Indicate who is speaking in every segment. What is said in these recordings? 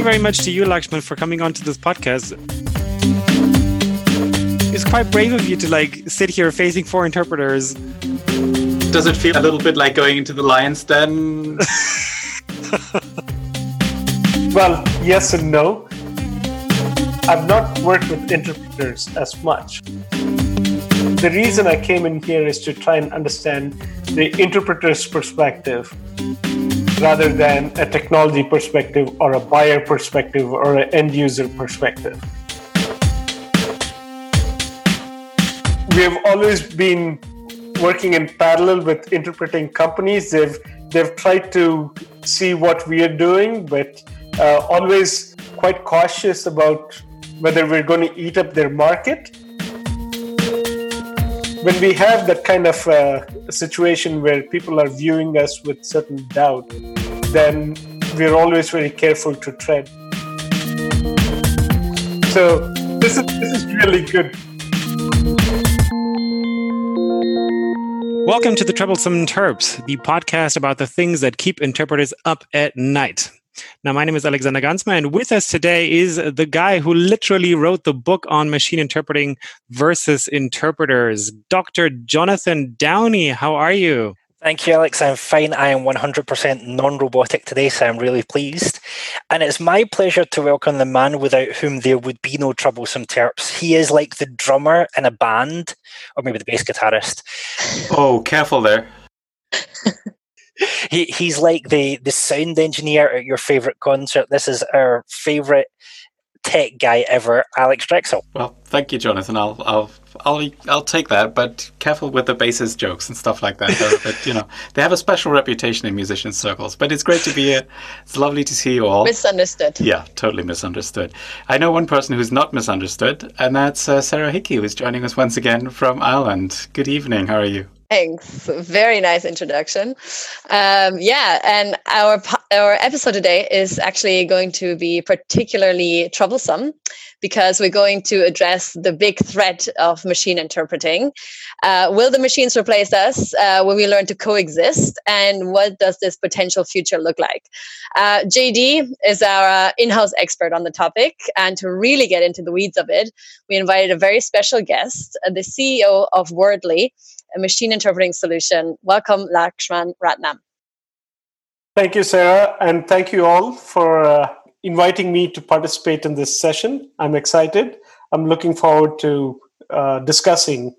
Speaker 1: you very much to you, Lakshman, for coming on to this podcast. It's quite brave of you to like sit here facing four interpreters.
Speaker 2: Does it feel a little bit like going into the lion's den?
Speaker 3: well, yes and no. I've not worked with interpreters as much. The reason I came in here is to try and understand the interpreter's perspective rather than a technology perspective or a buyer perspective or an end user perspective. We have always been working in parallel with interpreting companies. They've they've tried to see what we are doing, but uh, always quite cautious about whether we're going to eat up their market. When we have that kind of uh, situation where people are viewing us with certain doubt, then we're always very careful to tread. So this is this is really good.
Speaker 1: Welcome to the Troublesome Terps, the podcast about the things that keep interpreters up at night. Now, my name is Alexander Gansmeier, and with us today is the guy who literally wrote the book on machine interpreting versus interpreters, Dr. Jonathan Downie. How are you?
Speaker 4: Thank you, Alex. I'm fine. I am 100% non robotic today, so I'm really pleased. And it's my pleasure to welcome the man without whom there would be no troublesome terps. He is like the drummer in a band, or maybe the bass guitarist.
Speaker 2: Oh, careful there.
Speaker 4: he, he's like the, the sound engineer at your favorite concert. This is our favorite tech guy ever, Alex Drechsel.
Speaker 2: Well, thank you, Jonathan. I'll I'll I'll I'll take that, but careful with the bassist jokes and stuff like that. but you know, they have a special reputation in musician circles. But it's great to be here. It's lovely to see you all.
Speaker 5: Misunderstood.
Speaker 2: Yeah, totally misunderstood. I know one person who's not misunderstood, and that's uh, Sarah Hickey, who's joining us once again from Ireland. Good evening. How are you?
Speaker 5: Thanks. Very nice introduction. Um, yeah, and our our episode today is actually going to be particularly troublesome because we're going to address the big threat of machine interpreting. Uh, will the machines replace us? Uh, will we learn to coexist? And what does this potential future look like? Uh, JD is our uh, in-house expert on the topic, and to really get into the weeds of it, we invited a very special guest, uh, the CEO of Wordly a machine interpreting solution. Welcome, Lakshman Rathnam.
Speaker 3: Thank you, Sarah, and thank you all for uh, inviting me to participate in this session. I'm excited. I'm looking forward to uh, discussing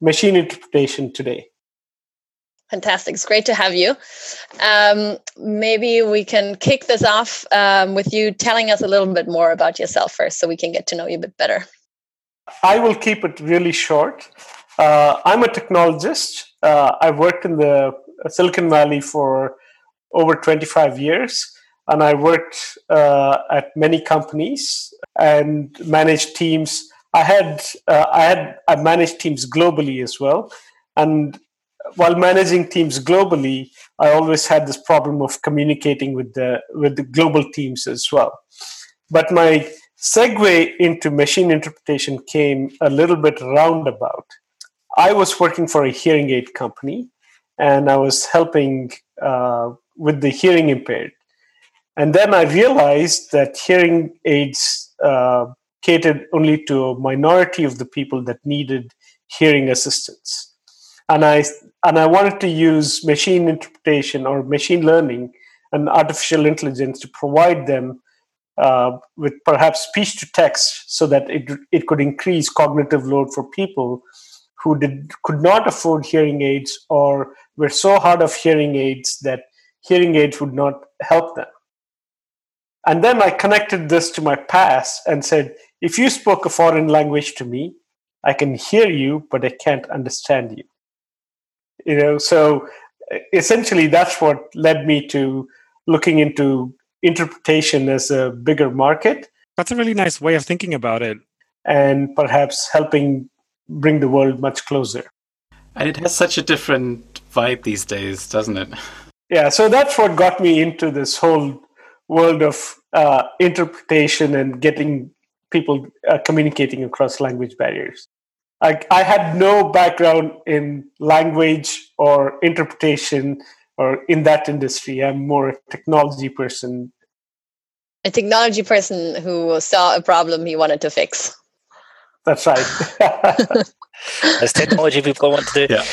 Speaker 3: machine interpretation today.
Speaker 5: Fantastic. It's great to have you. Um, maybe we can kick this off um, with you telling us a little bit more about yourself first so we can get to know you a bit better.
Speaker 3: I will keep it really short. Uh, I'm a technologist. Uh, I've worked in the Silicon Valley for over 25 years, and I worked uh, at many companies and managed teams. I had uh, I had I managed teams globally as well, and while managing teams globally, I always had this problem of communicating with the with the global teams as well. But my segue into machine interpretation came a little bit roundabout I was working for a hearing aid company and I was helping uh, with the hearing impaired. And then I realized that hearing aids uh, catered only to a minority of the people that needed hearing assistance. And I, and I wanted to use machine interpretation or machine learning and artificial intelligence to provide them uh, with perhaps speech to text so that it, it could increase cognitive load for people who did could not afford hearing aids or were so hard of hearing aids that hearing aids would not help them. And then I connected this to my past and said, if you spoke a foreign language to me, I can hear you, but I can't understand you. You know, so essentially that's what led me to looking into interpretation as a bigger market.
Speaker 1: That's a really nice way of thinking about it.
Speaker 3: And perhaps helping bring the world much closer.
Speaker 2: And it has such a different vibe these days, doesn't it?
Speaker 3: Yeah, so that's what got me into this whole world of uh, interpretation and getting people uh, communicating across language barriers. I, I had no background in language or interpretation or in that industry. I'm more a technology person
Speaker 5: A technology person who saw a problem he wanted to fix.
Speaker 3: That's right.
Speaker 4: As technology people want to do.
Speaker 2: Yeah.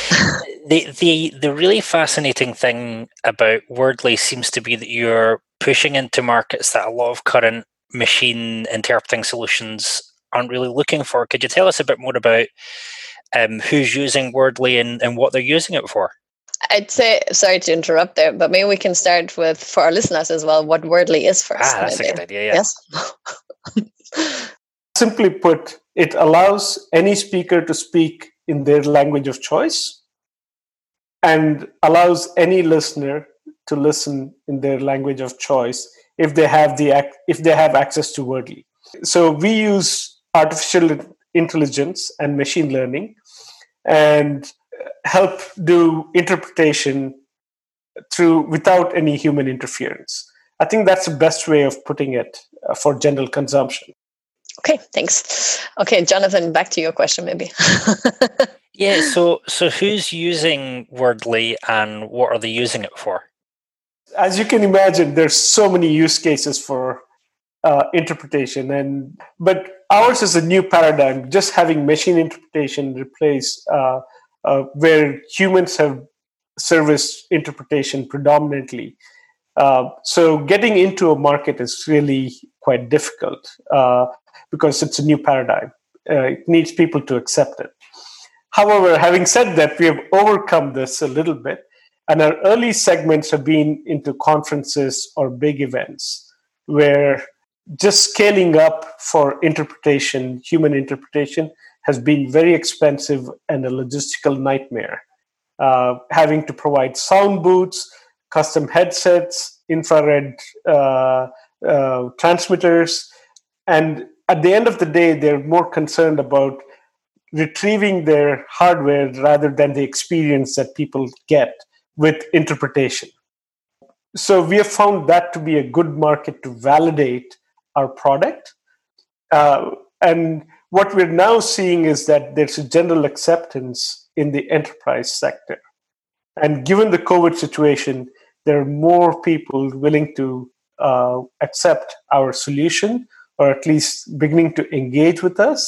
Speaker 4: The, the the really fascinating thing about Wordly seems to be that you're pushing into markets that a lot of current machine interpreting solutions aren't really looking for. Could you tell us a bit more about um, who's using Wordly and, and what they're using it for?
Speaker 5: I'd say, sorry to interrupt there, but maybe we can start with, for our listeners as well, what Wordly is first.
Speaker 4: Ah, that's
Speaker 5: maybe.
Speaker 4: a good idea, yeah.
Speaker 5: Yes.
Speaker 3: Simply put, it allows any speaker to speak in their language of choice and allows any listener to listen in their language of choice if they have the ac- if they have access to Wordly. So we use artificial intelligence and machine learning and help do interpretation through without any human interference. I think that's the best way of putting it uh, for general consumption.
Speaker 5: Okay, thanks. Okay, Jonathan, back to your question, maybe.
Speaker 4: Yeah, so so who's using Wordly and what are they using it for?
Speaker 3: As you can imagine, there's so many use cases for uh, interpretation, and but ours is a new paradigm. Just having machine interpretation replace uh, uh, where humans have service interpretation predominantly. Uh, so getting into a market is really quite difficult uh, because it's a new paradigm. Uh, it needs people to accept it. However, having said that, we have overcome this a little bit, and our early segments have been into conferences or big events where just scaling up for interpretation, human interpretation, has been very expensive and a logistical nightmare. Uh, having to provide sound booths, custom headsets, infrared uh, uh, transmitters, and at the end of the day, they're more concerned about retrieving their hardware rather than the experience that people get with interpretation. So we have found that to be a good market to validate our product. Uh, and what we're now seeing is that there's a general acceptance in the enterprise sector. And given the COVID situation, there are more people willing to uh, accept our solution or at least beginning to engage with us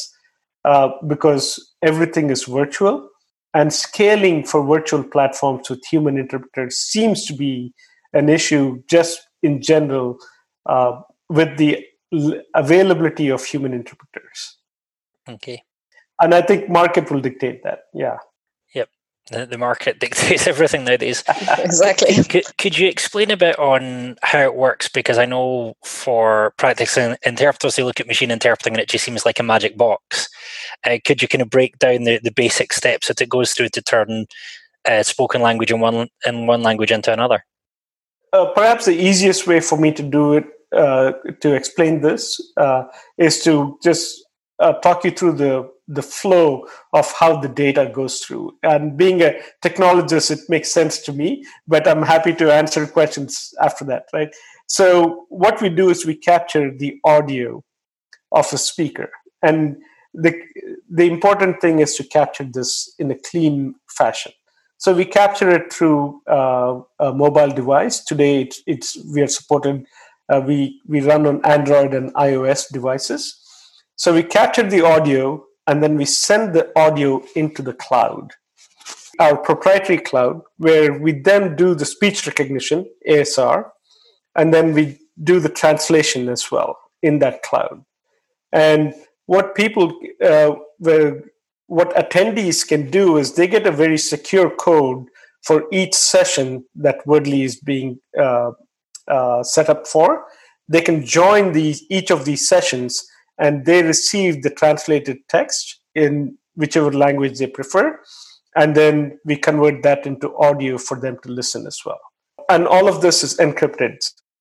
Speaker 3: uh, because everything is virtual and scaling for virtual platforms with human interpreters seems to be an issue just in general uh, with the l- availability of human interpreters
Speaker 4: Okay.
Speaker 3: and i think market will dictate that yeah
Speaker 4: The, the market dictates everything nowadays.
Speaker 5: exactly.
Speaker 4: Could, could you explain a bit on how it works? Because I know for practicing interpreters, they look at machine interpreting and it just seems like a magic box. Uh, could you kind of break down the, the basic steps that it goes through to turn uh, spoken language in one in one language into another?
Speaker 3: uh, perhaps the easiest way for me to do it uh, to explain this uh, is to just uh, talk you through the the flow of how the data goes through. And being a technologist, it makes sense to me, but I'm happy to answer questions after that, right? So what we do is we capture the audio of a speaker, and the the important thing is to capture this in a clean fashion. So we capture it through uh, a mobile device. Today, it's, it's we are supported. Uh, we we run on Android and iOS devices. So we capture the audio and then we send the audio into the cloud, our proprietary cloud, where we then do the speech recognition (ASR), and then we do the translation as well in that cloud. And what people, uh, were, what attendees can do is they get a very secure code for each session that Wordly is being uh, uh, set up for. They can join these each of these sessions and they receive the translated text in whichever language they prefer. And then we convert that into audio for them to listen as well. And all of this is encrypted.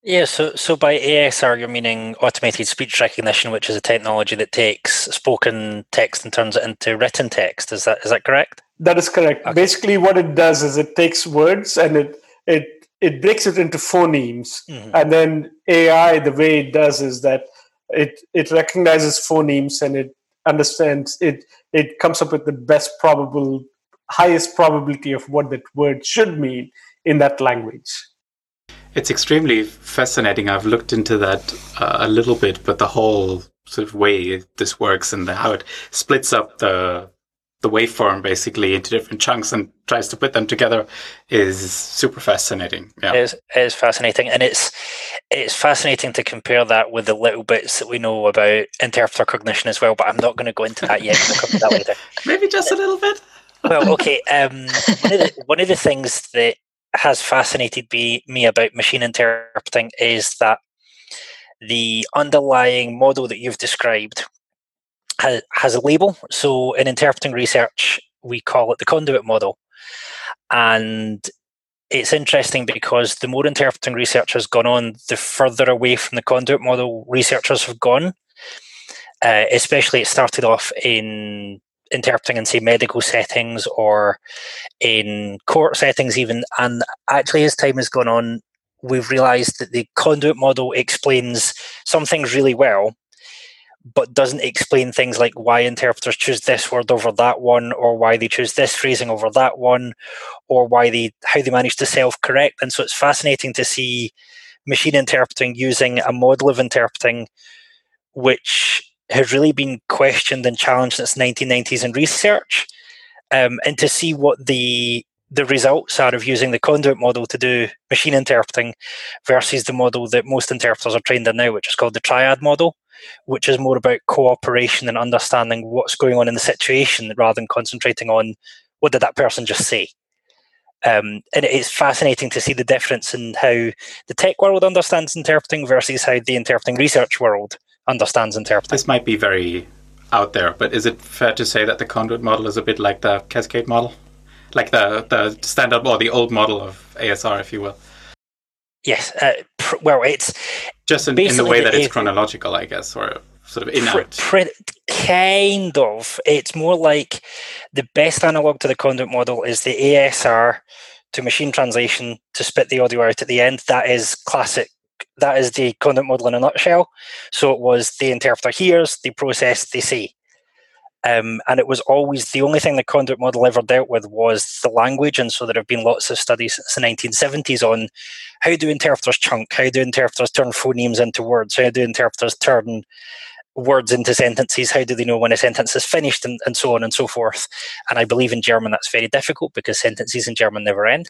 Speaker 4: Yeah, so so by ASR you're meaning automated speech recognition, which is a technology that takes spoken text and turns it into written text. Is that is that correct?
Speaker 3: That is correct.
Speaker 4: Okay.
Speaker 3: Basically, what it does is it takes words and it it it breaks it into phonemes,
Speaker 4: Mhm.
Speaker 3: and then AI the way it does is that it it recognizes phonemes and it understands it it comes up with the best probable highest probability of what that word should mean in that language
Speaker 2: It's extremely fascinating. I've looked into that uh, a little bit, but the whole sort of way this works and the, how it splits up the the waveform basically into different chunks and tries to put them together is super fascinating. Yeah,
Speaker 4: it is, it is fascinating, and it's it's fascinating to compare that with the little bits that we know about interpreter cognition as well. But I'm not going to go into that yet. We'll that later.
Speaker 2: Maybe just a little bit.
Speaker 4: well, okay. Um, one of the one of the things that has fascinated me, me about machine interpreting is that the underlying model that you've described has, a label. So in interpreting research, we call it the conduit model. And it's interesting because the more interpreting research has gone on, the further away from the conduit model researchers have gone. Uh, especially, it started off in interpreting in say medical settings or in court settings even and actually as time has gone on we've realized that the conduit model explains some things really well but doesn't explain things like why interpreters choose this word over that one or why they choose this phrasing over that one or why they how they manage to self-correct. And so it's fascinating to see machine interpreting using a model of interpreting which has really been questioned and challenged since 1990s in research um, and to see what the the results are of using the conduit model to do machine interpreting versus the model that most interpreters are trained in now, which is called the triad model, which is more about cooperation and understanding what's going on in the situation rather than concentrating on what did that person just say. Um, and it's fascinating to see the difference in how the tech world understands interpreting versus how the interpreting research world understands interpreting.
Speaker 2: This might be very out there, but is it fair to say that the conduit model is a bit like the cascade model? Like the, the standard or the old model of ASR, if you will?
Speaker 4: Yes. Uh, pr- well, it's
Speaker 2: just in, in the way that it's chronological, I guess, or sort of in pr-
Speaker 4: pr- kind of. It's more like the best analog to the conduit model is the ASR to machine translation to spit the audio out at the end. That is classic that is the conduit model in a nutshell. So it was the interpreter hears, they process, they see. Um, and it was always the only thing the conduit model ever dealt with was the language. And so there have been lots of studies since the 1970s on how do interpreters chunk, how do interpreters turn phonemes into words, how do interpreters turn words into sentences? How do they know when a sentence is finished, and, and so on and so forth? And I believe in German that's very difficult because sentences in German never end.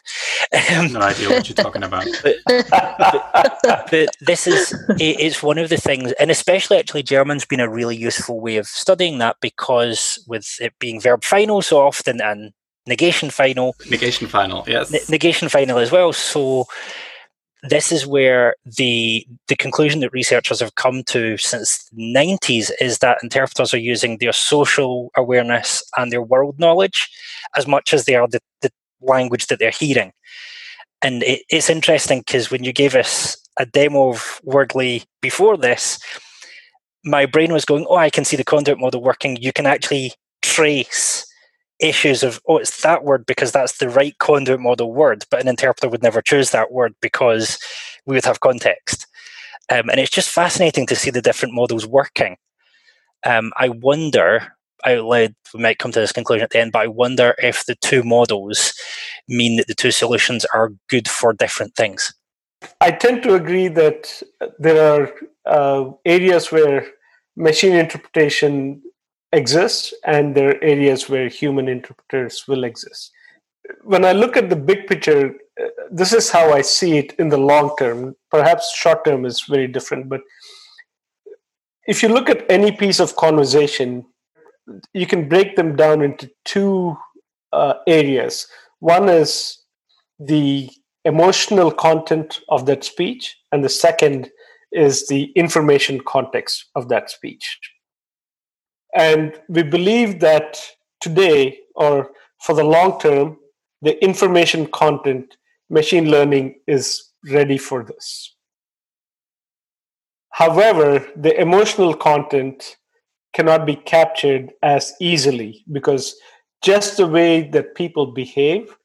Speaker 2: no idea what you're talking about.
Speaker 4: but, but, but, this is it's one of the things, and especially actually German's been a really useful way of studying that because with it being verb final so often and negation final,
Speaker 2: negation final, yes,
Speaker 4: ne- negation final as well. So this is where the the conclusion that researchers have come to since the 90s is that interpreters are using their social awareness and their world knowledge as much as they are the, the language that they're hearing. And it, it's interesting because when you gave us a demo of wordly before this my brain was going oh i can see the conduit model working. You can actually trace issues of oh it's that word because that's the right conduit model word but an interpreter would never choose that word because we would have context. Um, and it's just fascinating to see the different models working. Um, i wonder out loud we might come to this conclusion at the end but i wonder if the two models mean that the two solutions are good for different things.
Speaker 3: I tend to agree that there are uh, areas where machine interpretation exist and there are areas where human interpreters will exist. When I look at the big picture, uh, this is how I see it in the long term. Perhaps short term is very different, but if you look at any piece of conversation, you can break them down into two uh, areas. One is the emotional content of that speech, and the second is the information context of that speech. And we believe that today, or for the long term, the information content, machine learning is ready for this. However, the emotional content cannot be captured as easily because just the way that people behave,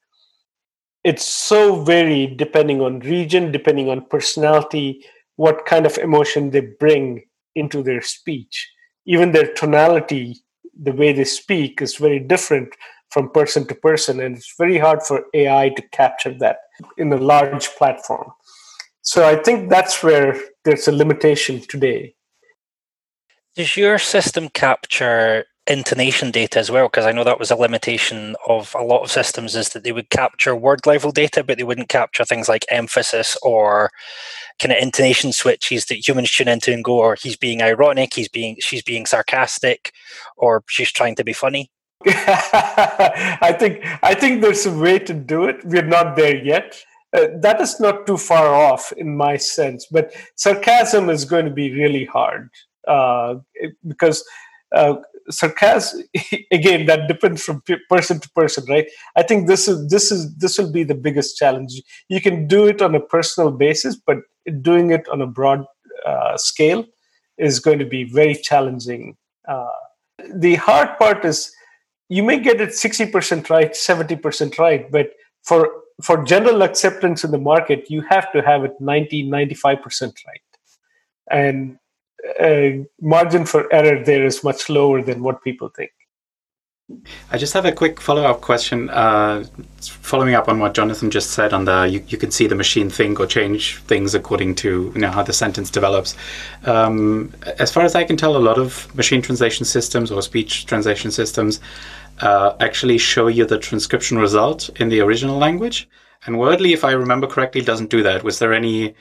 Speaker 3: it's so varied depending on region, depending on personality, what kind of emotion they bring into their speech even their tonality, the way they speak, is very different from person to person, and it's very hard for AI to capture that in a large platform. So I think that's where there's a limitation today.
Speaker 4: Does your system capture intonation data as well? Because I know that was a limitation of a lot of systems is that they would capture word level data, but they wouldn't capture things like emphasis or kind of intonation switches that humans tune into and go, or he's being ironic, he's being she's being sarcastic, or she's trying to be funny.
Speaker 3: I think I think there's a way to do it. We're not there yet. Uh, that is not too far off in my sense, but sarcasm is going to be really hard uh, because uh, sarcasm again that depends from person to person, right? I think this is this is this will be the biggest challenge. You can do it on a personal basis, but doing it on a broad uh, scale is going to be very challenging. Uh, the hard part is you may get it 60% right 70% right but for for general acceptance in the market you have to have it 90 95% right and uh, margin for error there is much lower than what people think
Speaker 2: I just have a quick follow-up question. Uh, following up on what Jonathan just said on the, you, you can see the machine think or change things according to you know how the sentence develops. Um, as far as I can tell, a lot of machine translation systems or speech translation systems uh, actually show you the transcription result in the original language. And Wordly, if I remember correctly, doesn't do that. Was there any?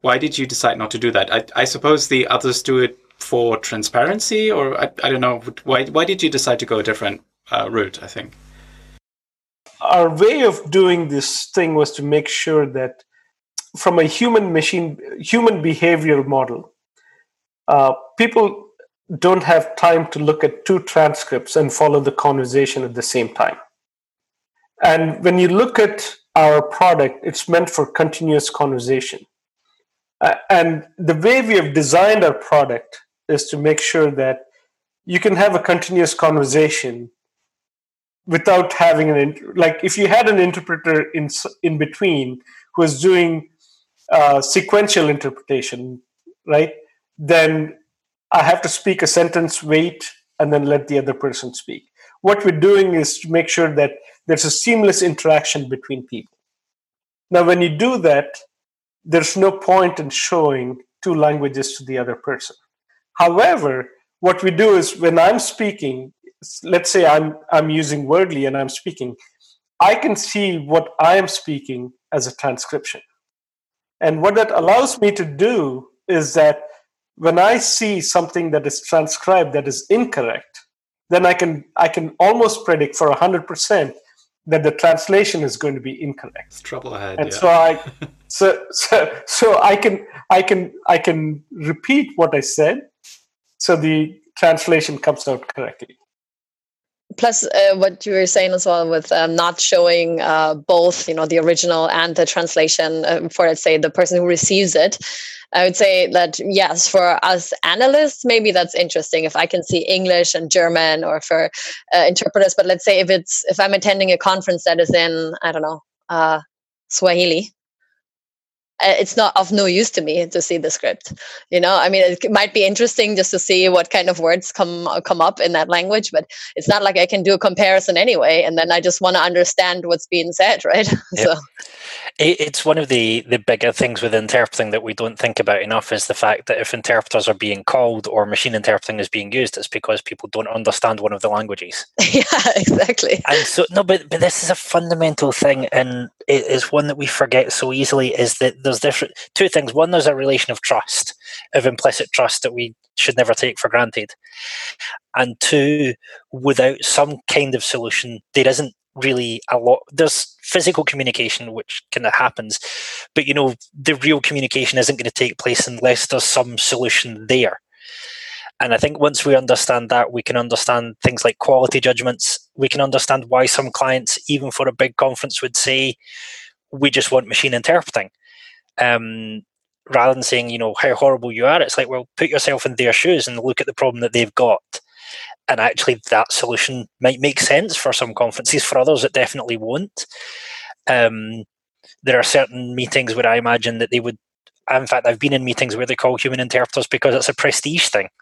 Speaker 2: Why did you decide not to do that? I, I suppose the others do it for transparency, or I, I don't know. Why why did you decide to go a different uh, route? I think
Speaker 3: our way of doing this thing was to make sure that from a human machine human behavioral model, uh, people don't have time to look at two transcripts and follow the conversation at the same time. And when you look at our product, it's meant for continuous conversation. Uh, and the way we have designed our product is to make sure that you can have a continuous conversation without having an like if you had an interpreter in in between who is doing uh, sequential interpretation right then i have to speak a sentence wait and then let the other person speak. What we're doing is to make sure that there's a seamless interaction between people. Now when you do that there's no point in showing two languages to the other person However, what we do is when I'm speaking, let's say I'm I'm using Wordly and I'm speaking, I can see what I am speaking as a transcription. And what that allows me to do is that when I see something that is transcribed that is incorrect, then I can I can almost predict for hundred percent that the translation is going to be incorrect.
Speaker 2: It's trouble ahead.
Speaker 3: And
Speaker 2: yeah.
Speaker 3: so I so, so so I can I can I can repeat what I said so the translation comes out correctly.
Speaker 5: Plus uh, what you were saying as well with um, not showing uh, both you know the original and the translation uh, for let's say the person who receives it i would say that yes for us analysts maybe that's interesting. If i can see english and german or for uh, interpreters but let's say if it's if i'm attending a conference that is in i don't know uh, swahili it's not of no use to me to see the script you know? I mean it might be interesting just to see what kind of words come uh, come up in that language but it's not like i can do a comparison anyway and then i just want to understand what's being said right?
Speaker 4: Yep. so it's one of the the bigger things with interpreting that we don't think about enough is the fact that if interpreters are being called or machine interpreting is being used it's because people don't understand one of the languages.
Speaker 5: Yeah exactly.
Speaker 4: And so no but but this is a fundamental thing and it is one that we forget so easily is that there's different two things. One there's a relation of trust of implicit trust that we should never take for granted. And two without some kind of solution there isn't really a lot there's physical communication which kind of happens but you know the real communication isn't going to take place unless there's some solution there. And i think once we understand that we can understand things like quality judgments. We can understand why some clients even for a big conference would say we just want machine interpreting um, rather than saying you know how horrible you are it's like well put yourself in their shoes and look at the problem that they've got. And actually that solution might make sense for some conferences for others it definitely won't. Um, there are certain meetings where i imagine that they would in fact i've been in meetings where they call human interpreters because it's a prestige thing.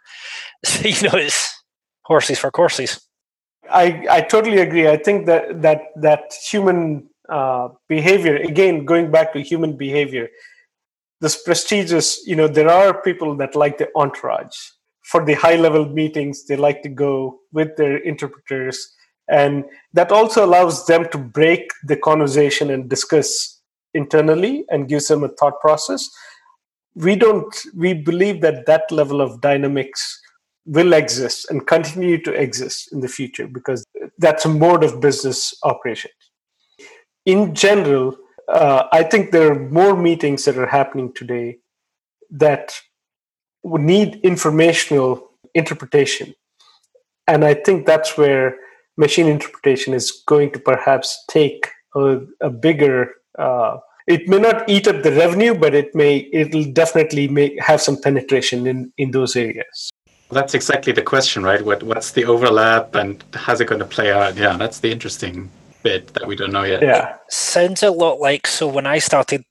Speaker 4: So, you know it's horses for courses.
Speaker 3: I i totally agree. I think that that that human uh, behavior, again, going back to human behavior, this prestigious, you know, there are people that like the entourage. For the high level meetings, they like to go with their interpreters. And that also allows them to break the conversation and discuss internally and gives them a thought process. We don't, we believe that that level of dynamics will exist and continue to exist in the future because that's a mode of business operation. In general, uh, I think there are more meetings that are happening today that would need informational interpretation. And I think that's where machine interpretation is going to perhaps take a, a bigger uh, it may not eat up the revenue but it may it'll definitely make have some penetration in in those areas.
Speaker 2: That's exactly the question right? What what's the overlap and how's it going to play out? Yeah that's the interesting bit that we don't know yet
Speaker 3: yeah
Speaker 4: it sounds a lot like so when i started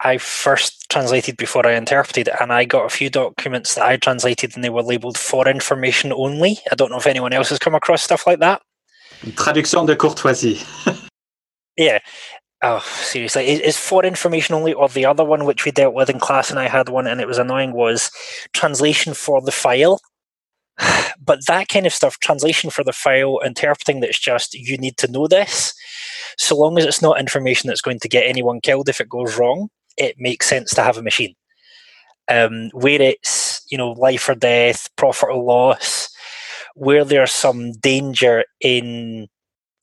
Speaker 4: i first translated before i interpreted and i got a few documents that i translated and they were labeled for information only i don't know if anyone else has come across stuff like that
Speaker 2: Traduction de courtoisie.
Speaker 4: yeah. Oh, seriously. Is for information only, or the other one which we dealt with in class, and I had one and it was annoying, was translation for the file. But that kind of stuff, translation for the file, interpreting that's just, you need to know this. So long as it's not information that's going to get anyone killed if it goes wrong, it makes sense to have a machine. Um, where it's, you know, life or death, profit or loss, where there's some danger in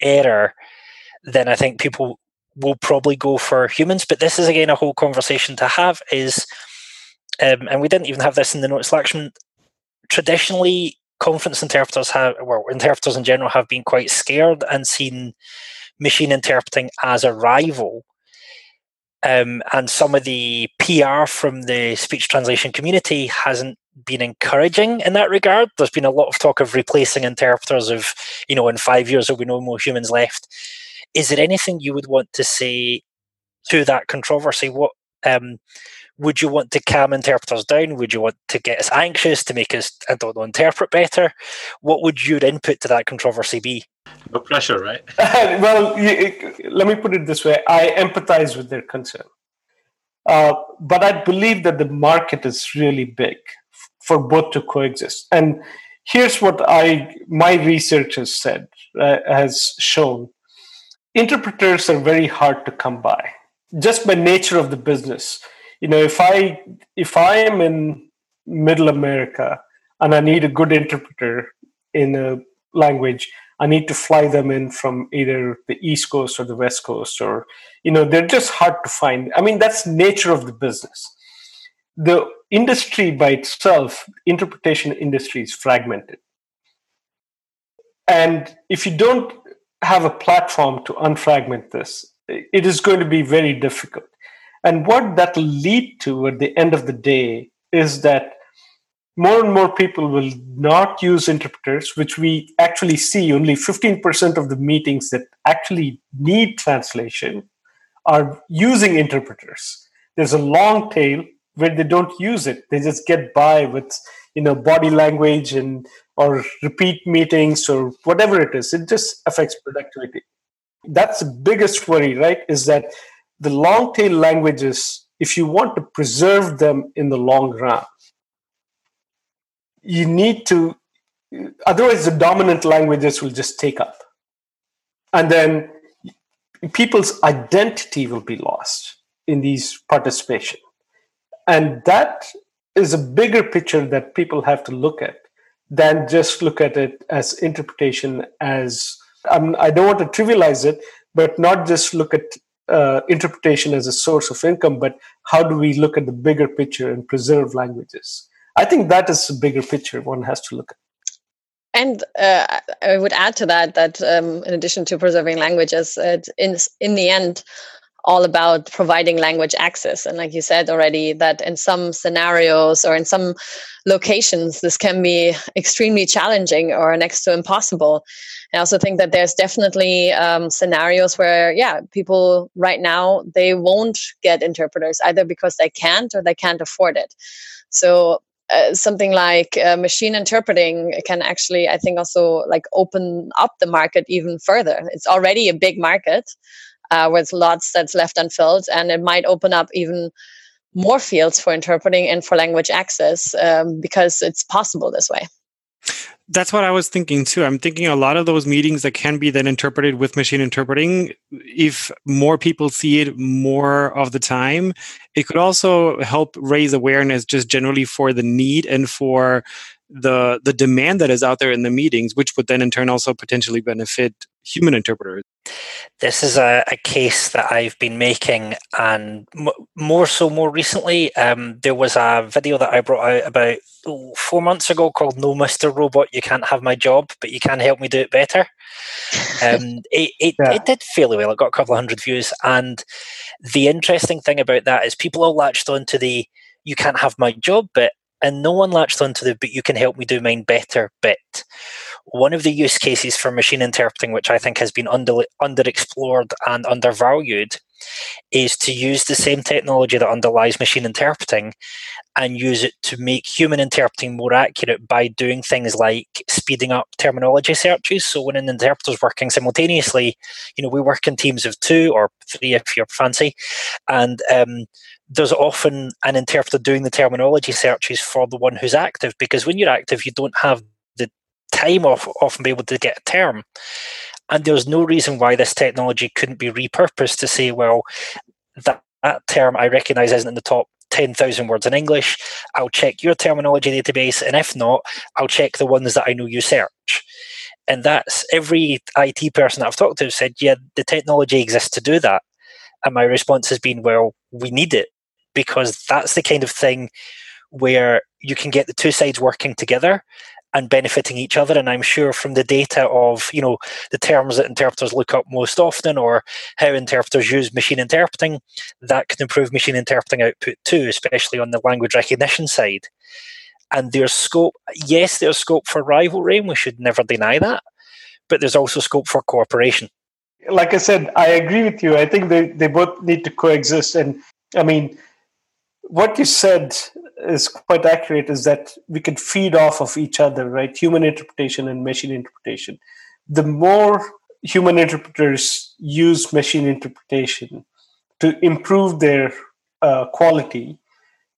Speaker 4: error, then I think people will probably go for humans. But this is again a whole conversation to have. Is um, and we didn't even have this in the notes selection. Traditionally, conference interpreters have, well, interpreters in general have been quite scared and seen machine interpreting as a rival. Um, and some of the PR from the speech translation community hasn't been encouraging in that regard. There's been a lot of talk of replacing interpreters of, you know, in five years there'll be no more humans left. Is there anything you would want to say to that controversy? What um, would you want to calm interpreters down? Would you want to get us anxious to make us, I don't know, interpret better? What would your input to that controversy be?
Speaker 2: No pressure, right?
Speaker 3: well, you, let me put it this way I empathize with their concern. Uh, but I believe that the market is really big for both to coexist. And here's what I my research has said uh, has shown: interpreters are very hard to come by, just by nature of the business. You know, if I if I am in Middle America and I need a good interpreter in a language, I need to fly them in from either the East Coast or the West Coast, or you know, they're just hard to find. I mean, that's nature of the business the industry by itself, interpretation industry is fragmented. And if you don't have a platform to unfragment this, it is going to be very difficult. And what that will lead to at the end of the day is that more and more people will not use interpreters, which we actually see only 15% of the meetings that actually need translation are using interpreters. There's a long tail where they don't use it. They just get by with you know body language and or repeat meetings or whatever it is. It just affects productivity. That's the biggest worry right is that the long tail languages if you want to preserve them in the long run you need to otherwise the dominant languages will just take up. And then people's identity will be lost in these participation. And that is a bigger picture that people have to look at than just look at it as interpretation as um, i don't want to trivialize it but not just look at uh, interpretation as a source of income but how do we look at the bigger picture and preserve languages? I think that is a bigger picture one has to look at.
Speaker 5: And uh, I would add to that that um, in addition to preserving languages, uh, in in the end, all about providing language access. And like you said already, that in some scenarios or in some locations, this can be extremely challenging or next to impossible. I also think that there's definitely um, scenarios where, yeah, people right now they won't get interpreters either because they can't or they can't afford it. So uh, something like uh, machine interpreting can actually, I think, also like open up the market even further. It's already a big market, uh, with lots that's left unfilled, and it might open up even more fields for interpreting and for language access um, because it's possible this way.
Speaker 1: That's what I was thinking too. I'm thinking a lot of those meetings that can be then interpreted with machine interpreting, if more people see it more of the time, it could also help raise awareness just generally for the need and for the the demand that is out there in the meetings, which would then in turn also potentially benefit human interpreters.
Speaker 4: This is a, a case that I've been making, and m- more so more recently. Um, there was a video that I brought out about oh, four months ago called "No, Mister Robot, You Can't Have My Job, but You Can Help Me Do It Better." Um, it it, yeah. it did fairly well. It got a couple of hundred views, and the interesting thing about that is people all latched onto the "You can't have my job" bit, and no one latched onto the "But you can help me do mine better" bit one of the use cases for machine interpreting, which I think has been under underexplored and undervalued, is to use the same technology that underlies machine interpreting and use it to make human interpreting more accurate by doing things like speeding up terminology searches. So when an interpreter is working simultaneously, you know, we work in teams of two or three if you're fancy, and um, there's often an interpreter doing the terminology searches for the one who's active because when you're active, you don't have the time off often be able to get a term. And there's no reason why this technology couldn't be repurposed to say, well, that, that term I recognize isn't in the top 10,000 words in English. I'll check your terminology database. And if not, I'll check the ones that I know you search. And that's every IT person that I've talked to said, yeah, the technology exists to do that. And my response has been, well, we need it because that's the kind of thing where you can get the two sides working together and benefiting each other. And I'm sure from the data of, you know, the terms that interpreters look up most often or how interpreters use machine interpreting, that can improve machine interpreting output too, especially on the language recognition side. And there's scope, yes, there's scope for rivalry, and we should never deny that, but there's also scope for cooperation.
Speaker 3: Like I said, I agree with you. I think they, they both need to coexist. And I mean, what you said is quite accurate is that we can feed off of each other, right? Human interpretation and machine interpretation. The more human interpreters use machine interpretation to improve their uh, quality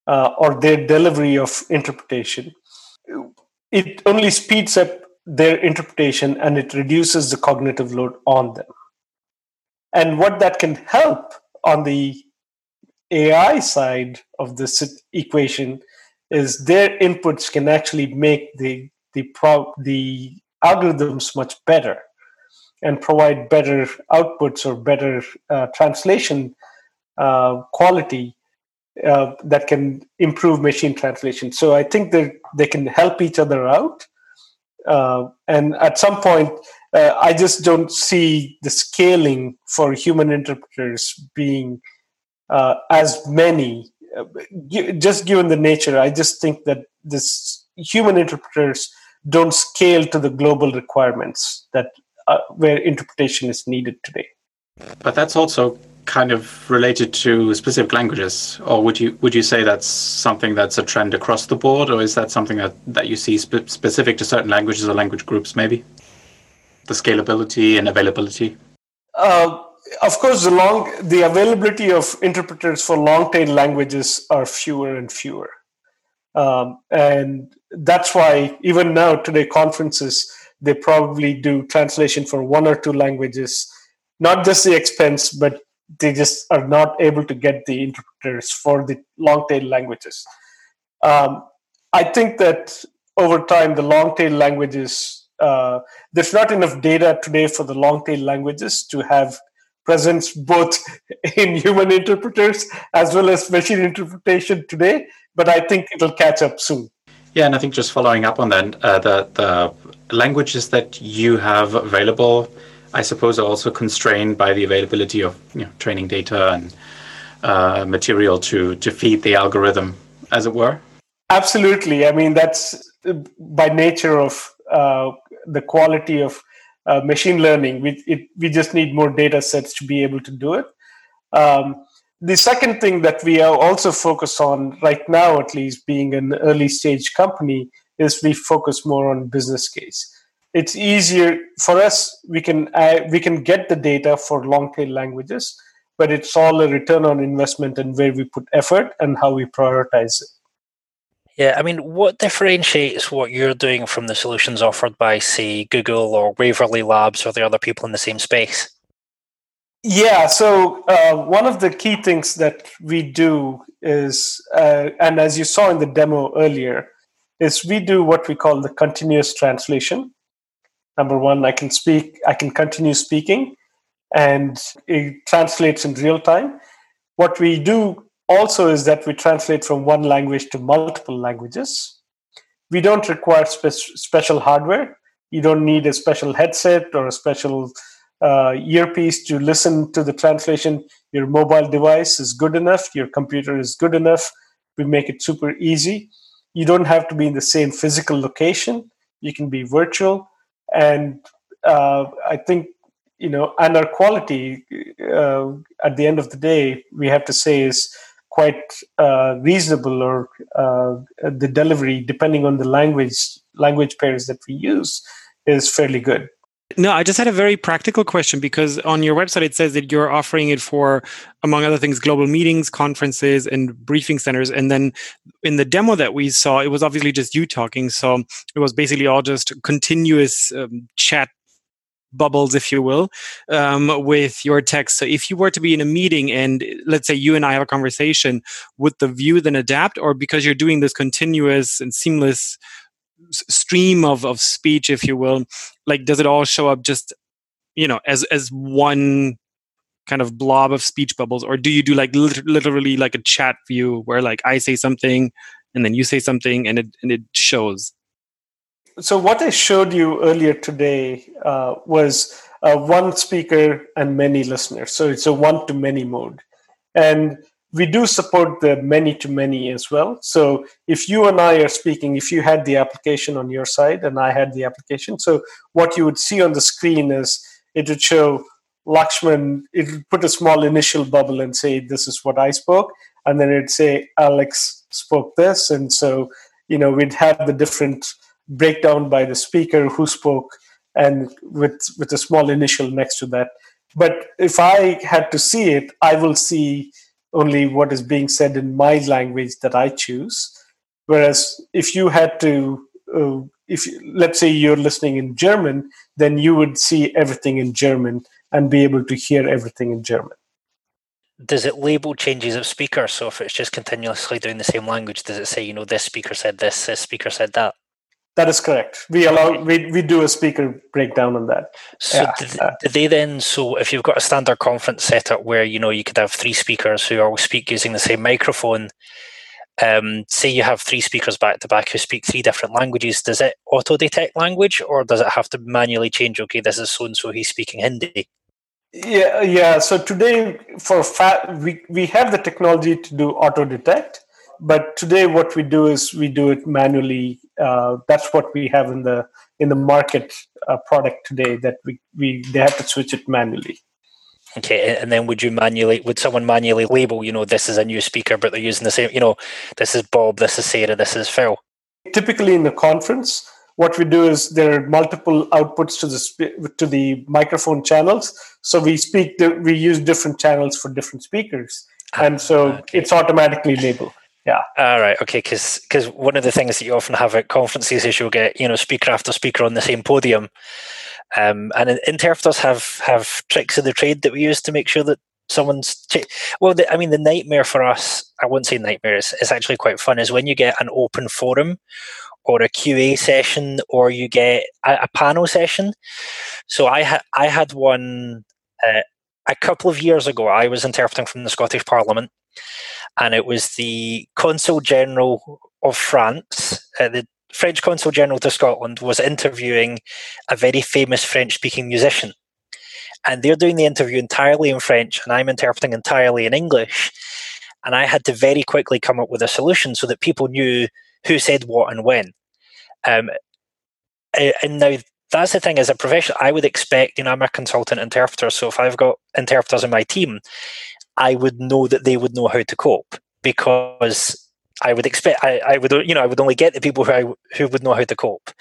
Speaker 3: uh, or their delivery of interpretation, it only speeds up their interpretation and it reduces the cognitive load on them. And what that can help on the AI side of this equation is their inputs can actually make the the pro- the algorithms much better and provide better outputs or better uh, translation uh, quality uh, that can improve machine translation. So I think that they can help each other out. Uh, and at some point, uh, I just don't see the scaling for human interpreters being uh, as many. Uh, just given the nature, I just think that this human interpreters don't scale to the global requirements that uh, where interpretation is needed today.
Speaker 2: But that's also kind of related to specific languages, or would you would you say that's something that's a trend across the board, or is that something that, that you see spe- specific to certain languages or language groups, maybe? The scalability and availability.
Speaker 3: Uh, of course, the long the availability of interpreters for long tail languages are fewer and fewer, um, and that's why even now today conferences they probably do translation for one or two languages, not just the expense, but they just are not able to get the interpreters for the long tail languages. Um, I think that over time the long tail languages uh, there's not enough data today for the long tail languages to have presence both in human interpreters as well as machine interpretation today, but I think it'll catch up soon.
Speaker 2: Yeah, and I think just following up on that, uh, the the languages that you have available, I suppose, are also constrained by the availability of you know, training data and uh, material to to feed the algorithm, as it were.
Speaker 3: Absolutely. I mean, that's by nature of uh, the quality of uh, machine learning. We, it, we just need more data sets to be able to do it. Um, the second thing that we are also focused on right now, at least being an early stage company, is we focus more on business case. it's easier for us. We can uh, we can get the data for long tail languages, but it's all a return on investment and where we put effort and how we prioritize it.
Speaker 4: Yeah, I mean, what differentiates what you're doing from the solutions offered by, say, Google or Waverly Labs or the other people in the same space?
Speaker 3: Yeah, so uh, one of the key things that we do is, uh, and as you saw in the demo earlier, is we do what we call the continuous translation. Number one, I can speak, I can continue speaking, and it translates in real time. What we do also is that we translate from one language to multiple languages. We don't require spe- special hardware. You don't need a special headset or a special uh, earpiece to listen to the translation. Your mobile device is good enough. Your computer is good enough. We make it super easy. You don't have to be in the same physical location. You can be virtual. And uh, I think you know, and our quality uh, at the end of the day, we have to say is quite uh, reasonable, or uh, the delivery, depending on the language language pairs that we use, is fairly good.
Speaker 1: No, I just had a very practical question because on your website it says that you're offering it for, among other things, global meetings, conferences, and briefing centers. And then in the demo that we saw, it was obviously just you talking. So it was basically all just continuous um, chat bubbles, if you will, um, with your text. So if you were to be in a meeting and let's say you and I have a conversation, would the view then adapt, or because you're doing this continuous and seamless stream of, of speech, if you will, like does it all show up just you know as as one kind of blob of speech bubbles, or do you do like literally like a chat view where like I say something and then you say something and it and it shows?
Speaker 3: So what I showed you earlier today uh, was uh, one speaker and many listeners. So it's a one to many mode, and we do support the many to many as well. So if you and I are speaking, if you had the application on your side and I had the application, so what you would see on the screen is it would show Lakshman. It would put a small initial bubble and say, "This is what I spoke," and then it'd say, "Alex spoke this," and so you know we'd have the different breakdown by the speaker who spoke and with with a small initial next to that. But if i had to see it i will see only what is being said in my language that i choose. Whereas if you had to uh, if let's say you're listening in german then you would see everything in german and be able to hear everything in german.
Speaker 4: Does it label changes of speaker? So if it's just continuously doing the same language does it say you know this speaker said this this speaker said that
Speaker 3: that is correct. We allow we, we do a speaker breakdown on that.
Speaker 4: So yeah. did, did they then? So if you've got a standard conference setup where you know you could have three speakers who all speak using the same microphone, um, say you have three speakers back to back who speak three different languages, does it auto detect language or does it have to manually change? Okay, this is so and so he's speaking Hindi.
Speaker 3: Yeah, yeah. So today, for fat, we we have the technology to do auto detect, but today what we do is we do it manually. Uh, that's what we have in the in the market uh, product today that we, we they have to switch it manually.
Speaker 4: Okay and then would you manually would someone manually label you know this is a new speaker but they're using the same you know this is bob this is sarah this is phil?
Speaker 3: Typically in the conference what we do is there are multiple outputs to the to the microphone channels. So we speak we use different channels for different speakers. Ah, and so okay. it's automatically labeled yeah.
Speaker 4: All right. Okay. Because because one of the things that you often have at conferences is you'll get you know speaker after speaker on the same podium, um, and interpreters have have tricks of the trade that we use to make sure that someone's well the, i mean the nightmare for us i wouldn't say nightmare it's, it's actually quite fun is when you get an open forum or a qa session or you get a, a panel session so i had i had one uh, a couple of years ago i was interpreting from the scottish parliament and it was the Consul General of France, uh, the French Consul General to Scotland, was interviewing a very famous French speaking musician. And they're doing the interview entirely in French, and I'm interpreting entirely in English. And I had to very quickly come up with a solution so that people knew who said what and when. Um, and now that's the thing as a professional i would expect you know i'm a consultant interpreter so if i've got interpreters in my team I would know that they would know how to cope because I would expect I, I would you know I would only get the people who I, who would know how to cope.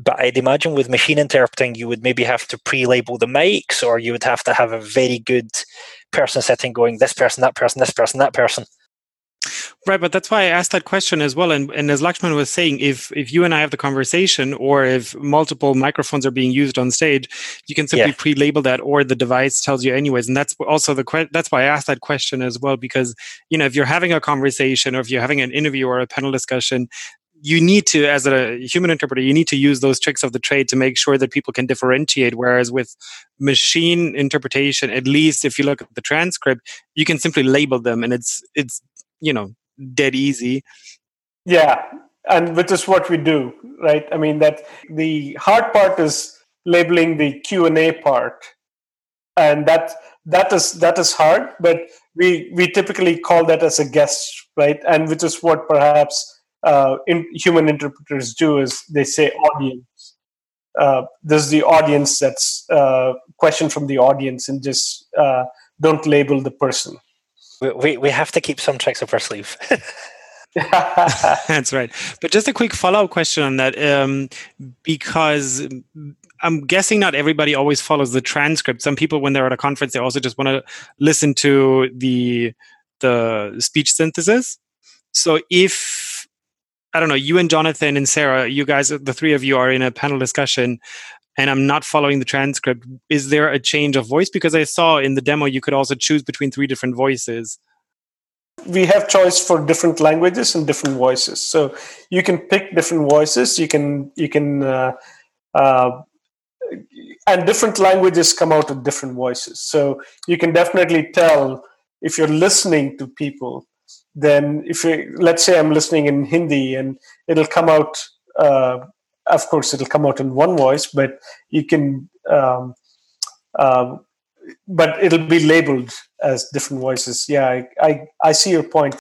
Speaker 4: But I'd imagine with machine interpreting, you would maybe have to pre-label the mics, or you would have to have a very good person sitting going, this person, that person, this person, that person.
Speaker 1: Right, but that's why I asked that question as well. And, and as Lakshman was saying, if if you and I have the conversation, or if multiple microphones are being used on stage, you can simply yeah. pre-label that, or the device tells you anyways. And that's also the que- that's why I asked that question as well, because you know if you're having a conversation, or if you're having an interview or a panel discussion, you need to, as a human interpreter, you need to use those tricks of the trade to make sure that people can differentiate. Whereas with machine interpretation, at least if you look at the transcript, you can simply label them, and it's it's you know dead easy.
Speaker 3: Yeah, and which is what we do, right? I mean that the hard part is labeling the Q and A part, and that that is that is hard. But we we typically call that as a guest, right? And which is what perhaps uh, in, human interpreters do is they say audience. Uh, this is the audience that's uh, question from the audience, and just uh, don't label the person.
Speaker 4: We, we, have to keep some tricks up our sleeve.
Speaker 1: That's right. But just a quick follow up question on that, um, because I'm guessing not everybody always follows the transcript. Some people, when they're at a conference, they also just want to listen to the the speech synthesis. So if I don't know, you and Jonathan and Sarah, you guys, the three of you are in a panel discussion, and I'm not following the transcript, is there a change of voice? Because I saw in the demo you could also choose between three different voices.
Speaker 3: We have choice for different languages and different voices, so you can pick different voices. You can you can uh, uh, and different languages come out with different voices. So you can definitely tell if you're listening to people. Then, if you let's say I'm listening in Hindi and it'll come out uh, of course it'll come out in one voice but you can um, um, but it'll be labeled as different voices yeah I, I, I see your point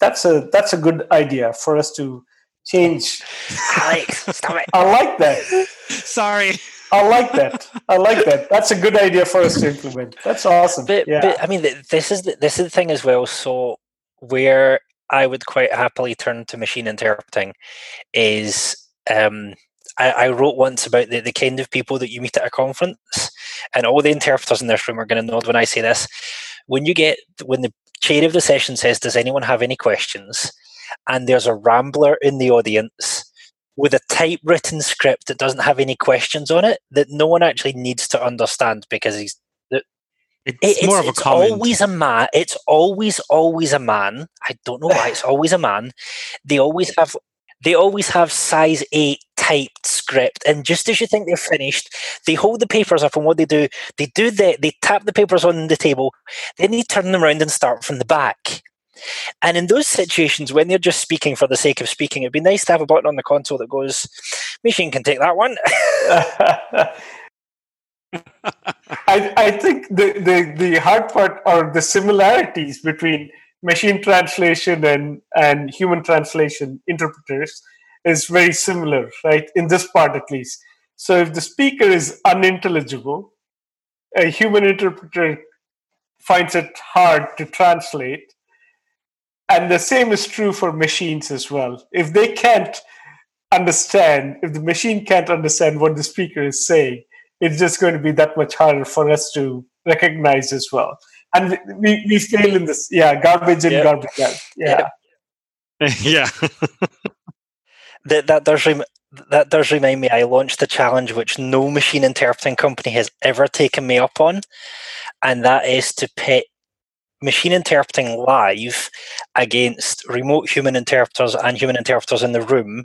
Speaker 3: that's a that's a good idea for us to change
Speaker 4: alex stop it
Speaker 3: i like that
Speaker 1: sorry
Speaker 3: I like that. I like that. That's a good idea for us to implement. That's awesome.
Speaker 4: But,
Speaker 3: yeah.
Speaker 4: but I mean, this is the, this is the thing as well. So where I would quite happily turn to machine interpreting is um, I, I, wrote once about the, the kind of people that you meet at a conference, and all the interpreters in this room are going to nod when I say this. When you get when the chair of the session says, "Does anyone have any questions?" and there's a rambler in the audience with a typewritten script that doesn't have any questions on it that no one actually needs to understand because he's
Speaker 1: it's, it's more of a
Speaker 4: it's
Speaker 1: comment.
Speaker 4: always a man. It's always always a man. I don't know why it's always a man. They always have they always have size eight typed script, and just as you think they're finished, they hold the papers up, and what they do, they do the they tap the papers on the table, then they turn them around and start from the back. And in those situations, when they're just speaking for the sake of speaking, it'd be nice to have a button on the console that goes, "Machine can take that one."
Speaker 3: I, I think the, the, the hard part are the similarities between machine translation and, and human translation interpreters is very similar, right? In this part at least. So if the speaker is unintelligible, a human interpreter finds it hard to translate. And the same is true for machines as well. If they can't understand, if the machine can't understand what the speaker is saying, it's just going to be that much harder for us to recognize as well and we, we fail in this yeah garbage in yep. garbage out yeah
Speaker 1: yeah
Speaker 4: that that does rem- that does remind me i launched a challenge which no machine interpreting company has ever taken me up on and that is to pit machine interpreting live against remote human interpreters and human interpreters in the room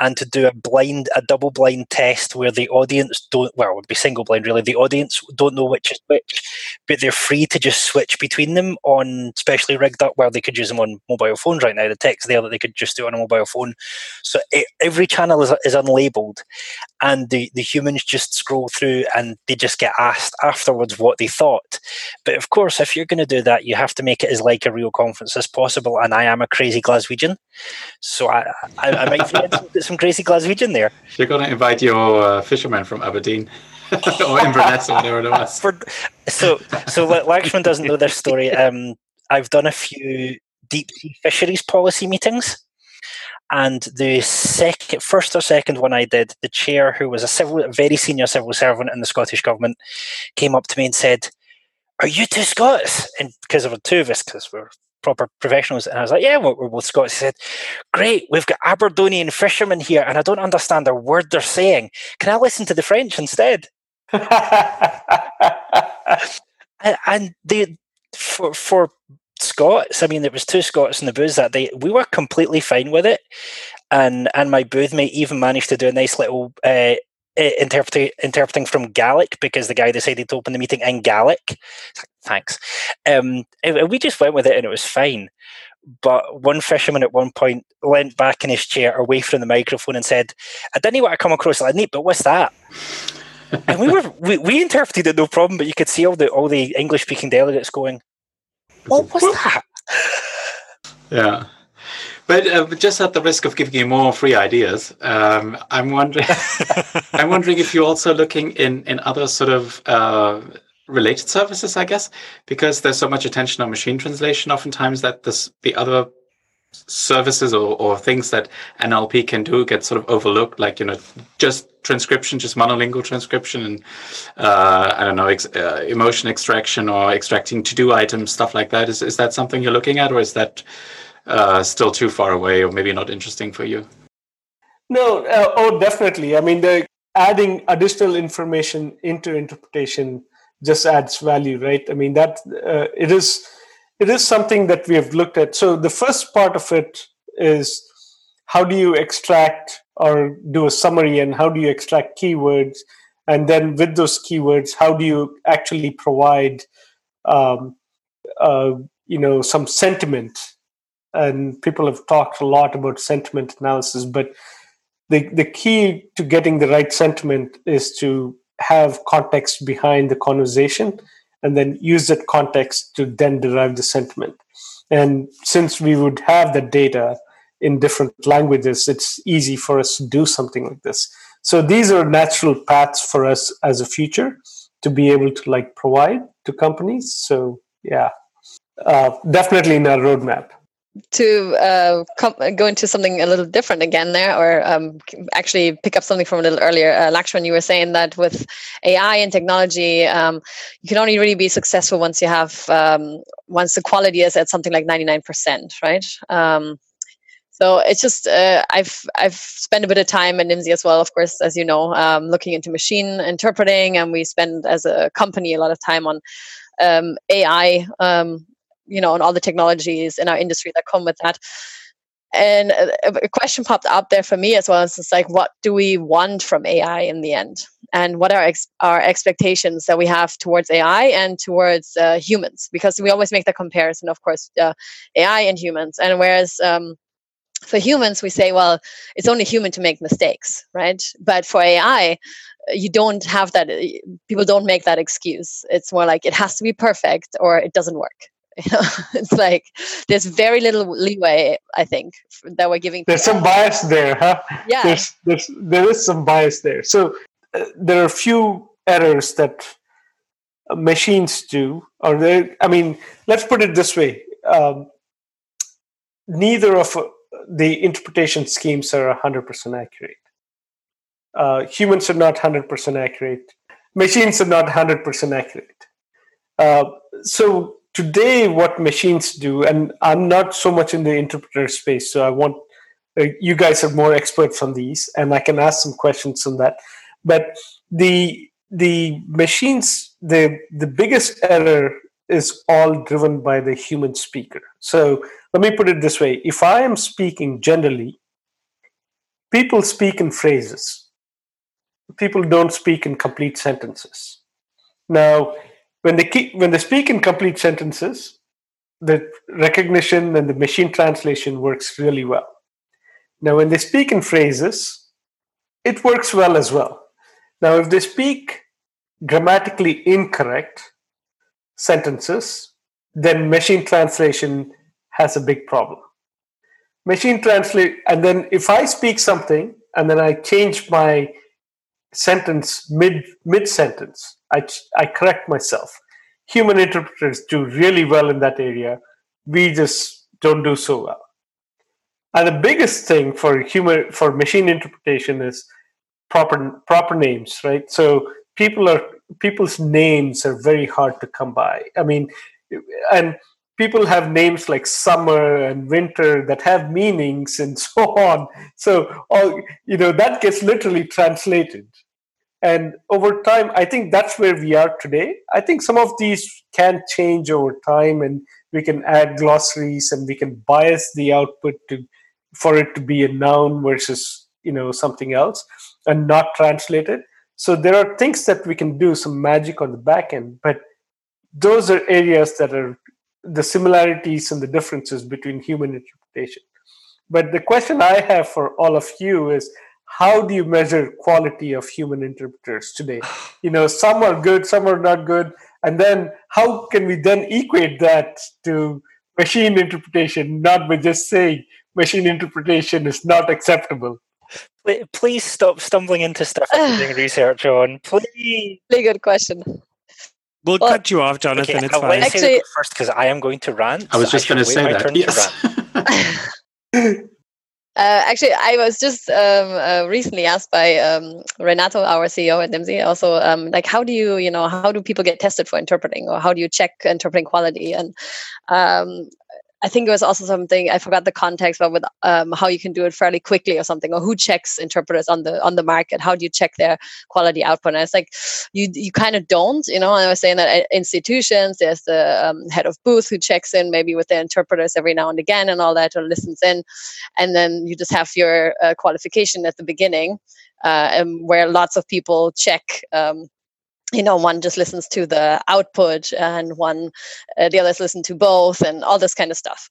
Speaker 4: and to do a blind a double blind test where the audience don't well it would be single blind really. The audience don't know which is which but they're free to just switch between them on specially rigged up where they could use them on mobile phones right now. The text there that they could just do on a mobile phone. So it, every channel is, is unlabeled and the, the humans just scroll through and they just get asked afterwards what they thought but of course if you're going to do that you have to make it as like a real conference as possible and i am a crazy glaswegian so i, I, I might get some crazy Glaswegian there.
Speaker 2: You're going to invite your uh, fisherman from Aberdeen. or Inverness or whatever it was. For,
Speaker 4: so, so Lakshman doesn't know this story. Um, I've done a few deep sea fisheries policy meetings, And the second, first or second one I did, the chair, who was a civil, a very senior civil servant in the Scottish government, came up to me and said, "Are you two Scots?" And because there were two of us, because we're proper professionals, and I was like, "Yeah, we're, we're both Scots." He said, "Great, we've got Aberdonian fishermen here, and I don't understand a word they're saying. Can I listen to the French instead?" and, and they, for for Scots. I mean, there was two Scots in the booth that day. We were completely fine with it, and and my booth mate even managed to do a nice little uh, interpreting interpreting from Gaelic because the guy decided to open the meeting in Gaelic. Thanks. Um, we just went with it, and it was fine. But one fisherman at one point leant back in his chair away from the microphone and said, "I didn't want to come across like neat, but what's that?" and we were we, we interpreted it no problem, but you could see all the all the English speaking delegates going, what was that?
Speaker 2: Yeah. But uh, just at the risk of giving you more free ideas, um, I'm wondering. I'm wondering if you're also looking in in other sort of uh, related services, I guess, because there's so much attention on machine translation. Oftentimes, that this the other services or, or things that NLP can do get sort of overlooked, like you know, just transcription, just monolingual transcription, and uh, I don't know, ex- uh, emotion extraction or extracting to-do items, stuff like that. Is is that something you're looking at, or is that uh, still too far away, or maybe not interesting for you?
Speaker 3: No, uh, oh, definitely. I mean, the adding additional information into interpretation just adds value, right? I mean, that uh, it is it is something that we have looked at. So the first part of it is how do you extract or do a summary and how do you extract keywords? And then with those keywords, how do you actually provide, um, uh, you know, some sentiment? And people have talked a lot about sentiment analysis, but the, the key to getting the right sentiment is to have context behind the conversation and then use that context to then derive the sentiment. And since we would have the data in different languages, it's easy for us to do something like this. So these are natural paths for us as a future to be able to like provide to companies. So yeah, uh, definitely in our roadmap
Speaker 5: to uh, com- go into something a little different again there, or um, actually pick up something from a little earlier, uh, Lakshman, you were saying that with AI and technology, um, you can only really be successful once you have um, once the quality is at something like ninety nine percent, right? Um, so it's just uh, I've I've spent a bit of time at Nimdzi as well, of course, as you know, um, looking into machine interpreting, and we spend as a company a lot of time on AI um, you know, and all the technologies in our industry that come with that. And a, question popped up there for me as well. It's like, what do we want from AI in the end? And what are ex- our expectations that we have towards AI and towards uh, humans? Because we always make the comparison, of course, uh, AI and humans. And whereas um, for humans, we say, well, it's only human to make mistakes, right? But for AI, you don't have that. People don't make that excuse. It's more like it has to be perfect or it doesn't work. it's like there's very little leeway i think that we're giving
Speaker 3: there's some bias there huh?
Speaker 5: Yeah.
Speaker 3: There's, there's there is some bias there. So uh, there are a few errors that uh, machines do or they i mean let's put it this way um, neither of uh, the interpretation schemes are 100% accurate. Uh, humans are not 100% accurate. Machines are not 100% accurate. Uh, so today what machines do and i'm not so much in the interpreter space so i want uh, you guys are more experts on these and i can ask some questions on that. But the the machines the the biggest error is all driven by the human speaker. So let me put it this way. If i am speaking generally people speak in phrases. People don't speak in complete sentences. Now when they keep, when they speak in complete sentences, the recognition and the machine translation works really well. Now, when they speak in phrases, it works well as well. Now, if they speak grammatically incorrect sentences, then machine translation has a big problem. Machine translate, and then if I speak something and then I change my sentence mid mid sentence, I, I correct myself. Human interpreters do really well in that area. We just don't do so well. And the biggest thing for human for machine interpretation is proper proper names, right? So people are people's names are very hard to come by. I mean, and people have names like summer and winter that have meanings and so on. So all you know that gets literally translated. And over time, I think that's where we are today. I think some of these can change over time, and we can add glossaries and we can bias the output to for it to be a noun versus you know something else and not translate it. So there are things that we can do some magic on the back end, but those are areas that are the similarities and the differences between human interpretation. But the question I have for all of you is how do you measure quality of human interpreters today? You know, some are good, some are not good. And then how can we then equate that to machine interpretation, not by just saying machine interpretation is not acceptable?
Speaker 4: Please stop stumbling into stuff I'm doing research on. Please.
Speaker 5: Really good question.
Speaker 1: We'll, well, cut you off, Jonathan. Okay, it's fine.
Speaker 4: Actually, first because I am going to rant.
Speaker 2: I was just going to say that. Yes.
Speaker 5: Uh, actually, I was just um, uh, recently asked by um, Renato, our CEO at Nimdzi, also um, like, how do you, you know, how do people get tested for interpreting, or how do you check interpreting quality? And um, I think it was also something I forgot the context, but with um, how you can do it fairly quickly or something, or who checks interpreters on the on the market? How do you check their quality output? And it's like you you kind of don't, you know. And I was saying that at institutions, there's the um, head of booth who checks in maybe with the interpreters every now and again and all that, or listens in, and then you just have your uh, qualification at the beginning, uh, and where lots of people check. Um, you know one just listens to the output and one uh, the others listen to both and all this kind of stuff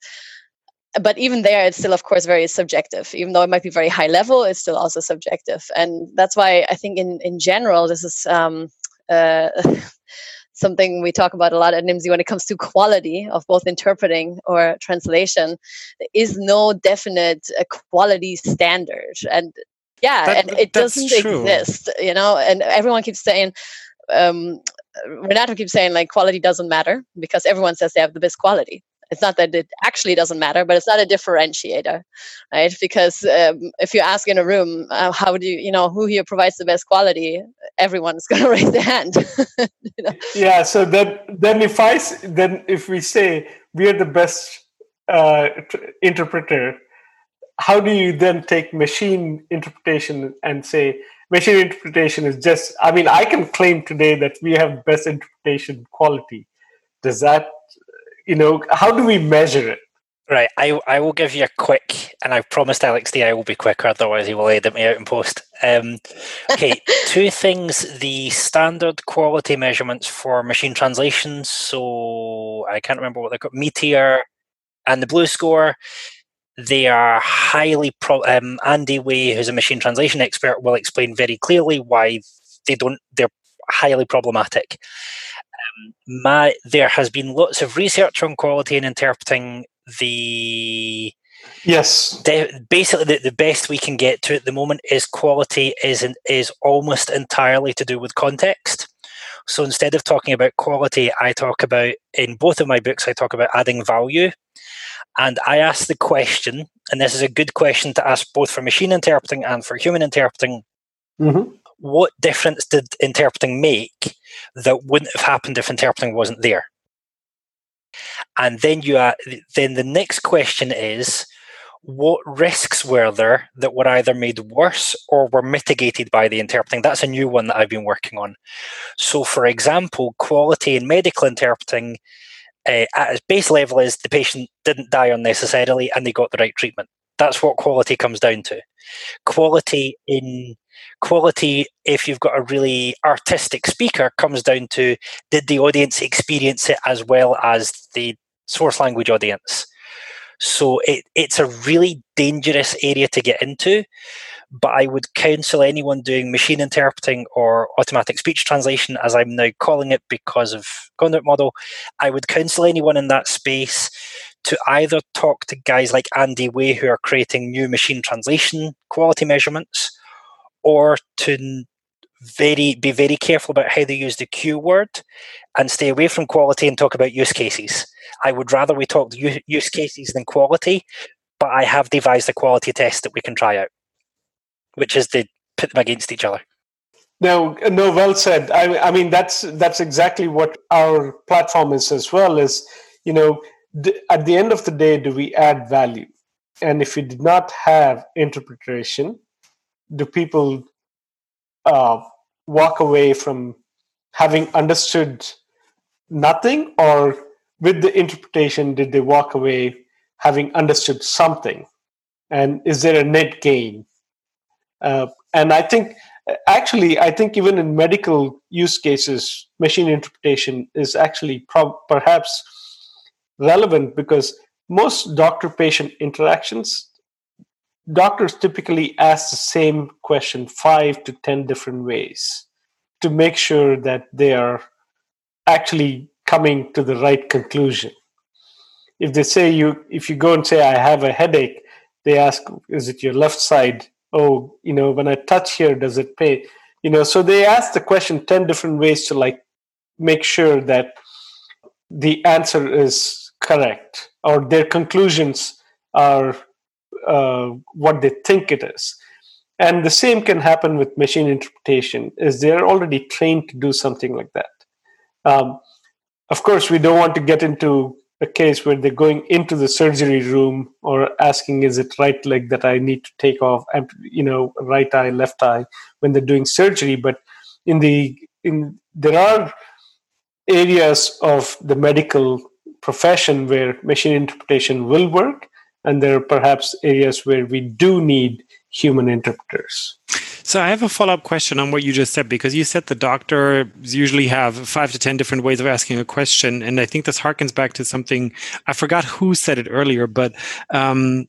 Speaker 5: but even there it's still of course very subjective even though it might be very high level it's still also subjective and that's why i think in in general this is um, uh, something we talk about a lot at Nimdzi when it comes to quality of both interpreting or translation. There is no definite uh, quality standard, and yeah, that, and it doesn't true. exist, you know. And everyone keeps saying, um, Renato keeps saying like quality doesn't matter because everyone says they have the best quality. It's not that it actually doesn't matter, but it's not a differentiator, right? Because um, if you ask in a room, uh, how do you, you know, who here provides the best quality, everyone's going to raise their hand.
Speaker 3: you know? Yeah. So then, then if I then if we say we are the best uh, interpreter, how do you then take machine interpretation and say machine interpretation is just i mean i can claim today that we have best interpretation quality. Does that you know how do we measure it?
Speaker 4: Right i i will give you a quick and i promised alex d i will be quicker otherwise he will edit me out in post. Um, okay two things the standard quality measurements for machine translations so i can't remember what they're called meteor and the BLEU score they are highly pro- um, Andy Way, who's a machine translation expert, will explain very clearly why they don't. They're highly problematic. Um, my, there has been lots of research on quality and interpreting the
Speaker 3: Yes.
Speaker 4: basically, the, the best we can get to at the moment is quality is is almost entirely to do with context. So instead of talking about quality, I talk about in both of my books. I talk about adding value. And I asked the question, and this is a good question to ask both for machine interpreting and for human interpreting. Mm-hmm. What difference did interpreting make that wouldn't have happened if interpreting wasn't there? And then you uh, then the next question is what risks were there that were either made worse or were mitigated by the interpreting? That's a new one that I've been working on. So, for example, quality in medical interpreting uh, at its base level is the patient didn't die unnecessarily and they got the right treatment. That's what quality comes down to. Quality in quality, if you've got a really artistic speaker, comes down to did the audience experience it as well as the source language audience. So it, it's a really dangerous area to get into but I would counsel anyone doing machine interpreting or automatic speech translation, as I'm now calling it because of conduit model, I would counsel anyone in that space to either talk to guys like Andy Way who are creating new machine translation quality measurements, or to very be very careful about how they use the Q word and stay away from quality and talk about use cases. I would rather we talk use cases than quality but I have devised a quality test that we can try out, which is to put them against each other.
Speaker 3: No, no, well said. I, I mean, that's that's exactly what our platform is as well. Is you know, at the end of the day, do we add value? And if we did not have interpretation, do people uh, walk away from having understood nothing, or with the interpretation, did they walk away having understood something? And is there a net gain? Uh, and I think, actually, I think even in medical use cases, machine interpretation is actually pro- perhaps relevant because most doctor patient interactions doctors typically ask the same question five to ten different ways to make sure that they are actually coming to the right conclusion. If they say you if you go and say i have a headache they ask is it your left side oh you know when i touch here does it pay? You know so they ask the question 10 different ways to like make sure that the answer is correct or their conclusions are uh, what they think it is. And the same can happen with machine interpretation is they're already trained to do something like that. Um, of course we don't want to get into a case where they're going into the surgery room or asking is it right leg that i need to take off? And you know right eye left eye when they're doing surgery. But in the in there are areas of the medical profession where machine interpretation will work, and there are perhaps areas where we do need human interpreters.
Speaker 1: So I have a follow-up question on what you just said because you said the doctors usually have five to ten different ways of asking a question, and I think this harkens back to something I forgot who said it earlier, but um,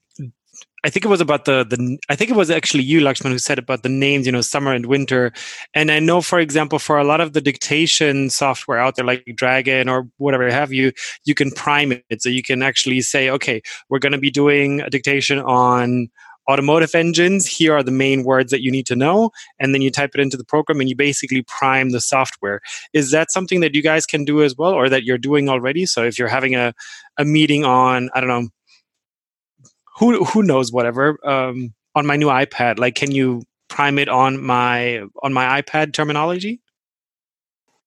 Speaker 1: I think it was about the the I think it was actually you, Lakshman, who said about the names, you know, summer and winter. And I know, for example, for a lot of the dictation software out there, like Dragon or whatever have you, you can prime it. So you can actually say, okay, we're going to be doing a dictation on automotive engines. Here are the main words that you need to know. And then you type it into the program and you basically prime the software. Is that something that you guys can do as well or that you're doing already? So if you're having a, a meeting on, I don't know, who who knows whatever um, on my new iPad. Like, can you prime it on my on my iPad terminology?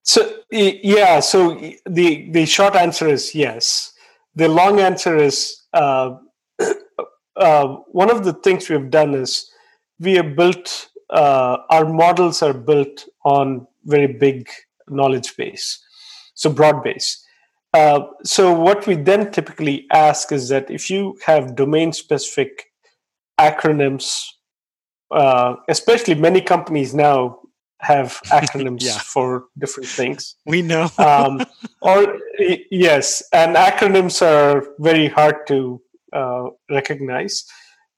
Speaker 3: So yeah, so the the short answer is yes. The long answer is uh, uh, one of the things we've done is we have built uh, our models are built on very big knowledge base, so broad base. Uh, so what we then typically ask is that if you have domain specific acronyms, uh, especially many companies now have acronyms yeah. for different things.
Speaker 1: We know.
Speaker 3: um, or yes, and acronyms are very hard to uh, recognize.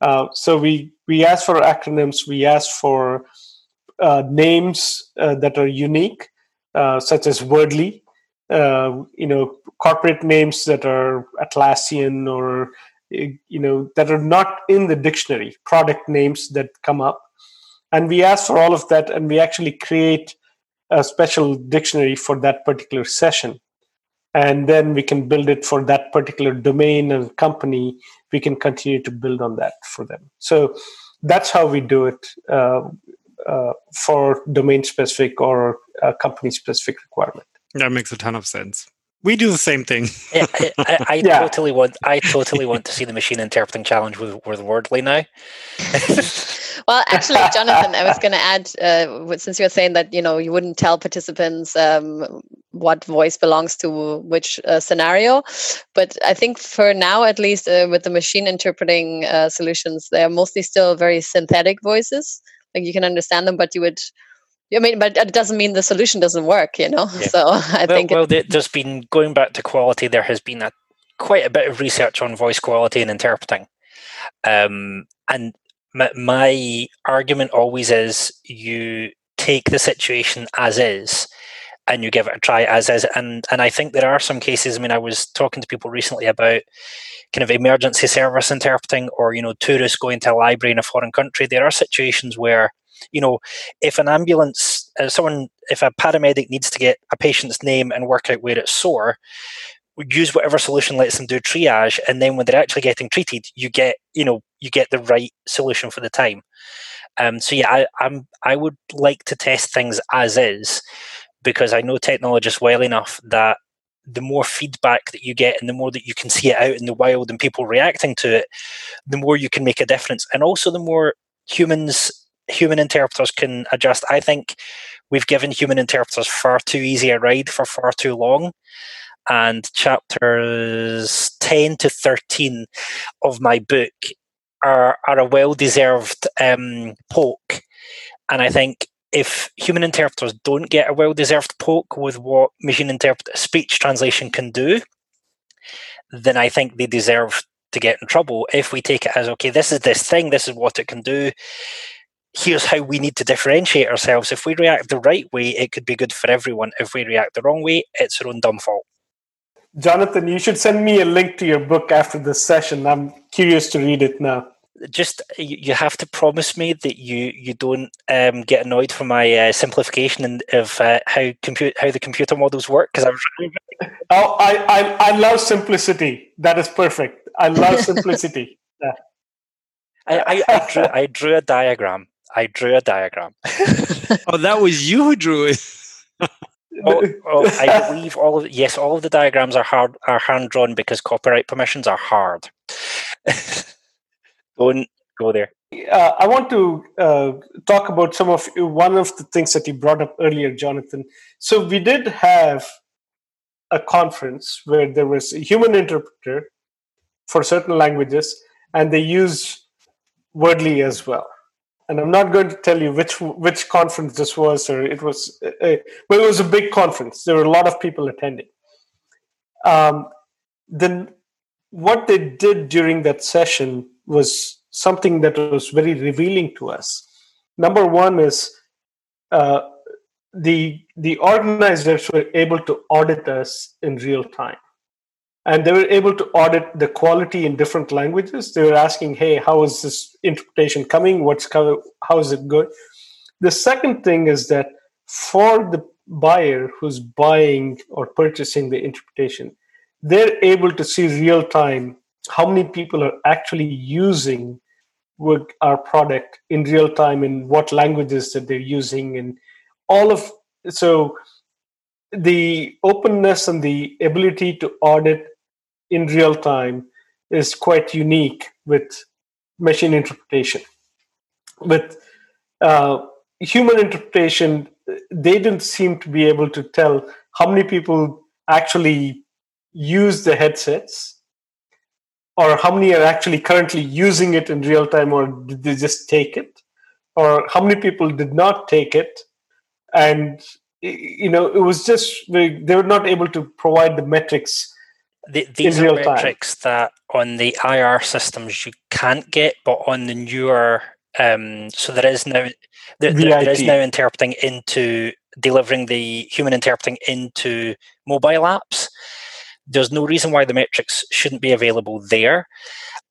Speaker 3: Uh, so we we ask for acronyms. We ask for uh, names uh, that are unique, such as Wordly uh, you know corporate names that are Atlassian or you know that are not in the dictionary, product names that come up, and we ask for all of that, and we actually create a special dictionary for that particular session and then we can build it for that particular domain and company we can continue to build on that for them so that's how we do it uh, uh, for domain specific or company specific requirement
Speaker 1: that makes a ton of sense. We do the same thing.
Speaker 4: yeah, I, I, I yeah. totally want. I totally want to see the machine interpreting challenge with with Wordly now.
Speaker 5: well, actually, Jonathan, I was going to add, uh, since you're saying that you know you wouldn't tell participants um, what voice belongs to which uh, scenario, but I think for now, at least uh, with the machine interpreting uh, solutions, they are mostly still very synthetic voices. Like you can understand them, but you would I mean, but it doesn't mean the solution doesn't work, you know. Yeah. So I
Speaker 4: well,
Speaker 5: think
Speaker 4: well, there's been going back to quality. There has been a quite a bit of research on voice quality and interpreting, um, and my, my argument always is you take the situation as is and you give it a try as is. And and I think there are some cases. I mean, I was talking to people recently about kind of emergency service interpreting, or you know, tourists going to a library in a foreign country. There are situations where you know, if an ambulance, uh, someone, if a paramedic needs to get a patient's name and work out where it's sore, use whatever solution lets them do triage and then when they're actually getting treated you get you know you get the right solution for the time. Um, so yeah I, i'm i would like to test things as is because i know technologists well enough that the more feedback that you get and the more that you can see it out in the wild and people reacting to it the more you can make a difference. And also the more humans human interpreters can adjust. I think we've given human interpreters far too easy a ride for far too long and chapters 10 to 13 of my book are, are a well deserved um, poke. And I think if human interpreters don't get a well deserved poke with what machine interpret speech translation can do, then I think they deserve to get in trouble. If we take it as, okay, this is this thing, this is what it can do, here's how we need to differentiate ourselves. If we react the right way, it could be good for everyone. If we react the wrong way, it's our own dumb fault.
Speaker 3: Jonathan, you should send me a link to your book after this session. I'm curious to read it now.
Speaker 4: Just you have to promise me that you you don't um, get annoyed for my uh, simplification of uh, how compute how the computer models work because I was.
Speaker 3: oh, I, I I love simplicity. That is perfect. I love simplicity. Yeah.
Speaker 4: I, I, I, drew I drew a diagram. I drew a diagram.
Speaker 1: oh, that was you who drew it
Speaker 4: oh, oh, I believe all of yes, all of the diagrams are hard are hand drawn because copyright permissions are hard. Don't go there.
Speaker 3: Uh, I want to uh, talk about some of one of the things that you brought up earlier, Jonathan. So we did have a conference where there was a human interpreter for certain languages, and they use Wordly as well and I'm not going to tell you which which conference this was, or it was, a, well, it was a big conference. There were a lot of people attending. Um, then, what they did during that session was something that was very revealing to us. Number one is uh, the the organizers were able to audit us in real time and they were able to audit the quality in different languages. They were asking hey how is this interpretation coming? What's how is it good? The second thing is that for the buyer who's buying or purchasing the interpretation they're able to see real time how many people are actually using our product in real time in what languages that they're using and all of so the openness and the ability to audit in real time is quite unique with machine interpretation. With uh, human interpretation, they didn't seem to be able to tell how many people actually use the headsets or how many are actually currently using it in real time or did they just take it or how many people did not take it and you know it was just they were not able to provide the metrics
Speaker 4: the, these are metrics time. that on the IR systems you can't get, but on the newer, um, so there is now there, there is now interpreting into delivering the human interpreting into mobile apps. There's no reason why the metrics shouldn't be available there.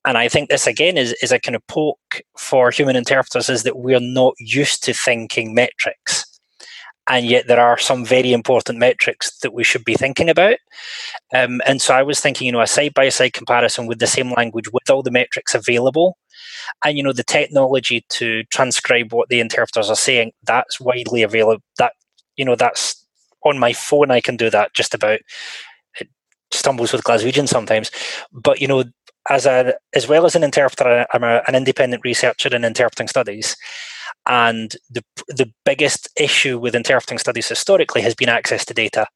Speaker 4: And I think this again is, is a kind of poke for human interpreters is that we're not used to thinking metrics and yet there are some very important metrics that we should be thinking about. Um, and so I was thinking, you know, a side by side comparison with the same language with all the metrics available, and you know, the technology to transcribe what the interpreters are saying. That's widely available. That you know, that's on my phone. I can do that just about. It stumbles with Glaswegian sometimes, but you know, as a as well as an interpreter, I'm a, an independent researcher in interpreting studies. And the, the biggest issue with interpreting studies historically has been access to data.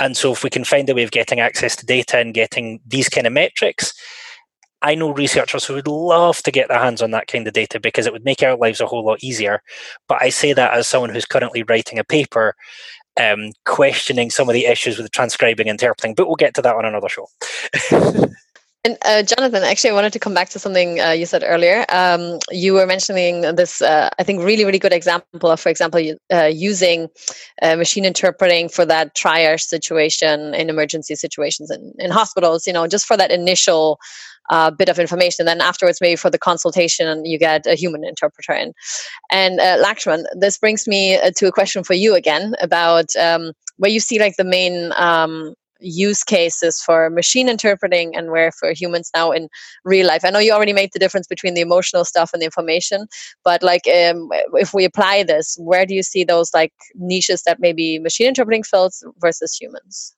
Speaker 4: And so, if we can find a way of getting access to data and getting these kind of metrics, I know researchers who would love to get their hands on that kind of data because it would make our lives a whole lot easier. But I say that as someone who's currently writing a paper um, questioning some of the issues with transcribing and interpreting, but we'll get to that on another show.
Speaker 5: And uh, Jonathan, actually, I wanted to come back to something uh, you said earlier. Um, you were mentioning this, uh, I think, really, really good example of, for example, uh, using uh, machine interpreting for that triage situation in emergency situations in, in hospitals. You know, just for that initial uh, bit of information. Then afterwards, maybe for the consultation, you get a human interpreter in. And uh, Lakshman, this brings me to a question for you again about um, where you see like the main um, use cases for machine interpreting and where for humans now in real life i know you already made the difference between the emotional stuff and the information but like um, if we apply this where do you see those like niches that maybe machine interpreting fills versus humans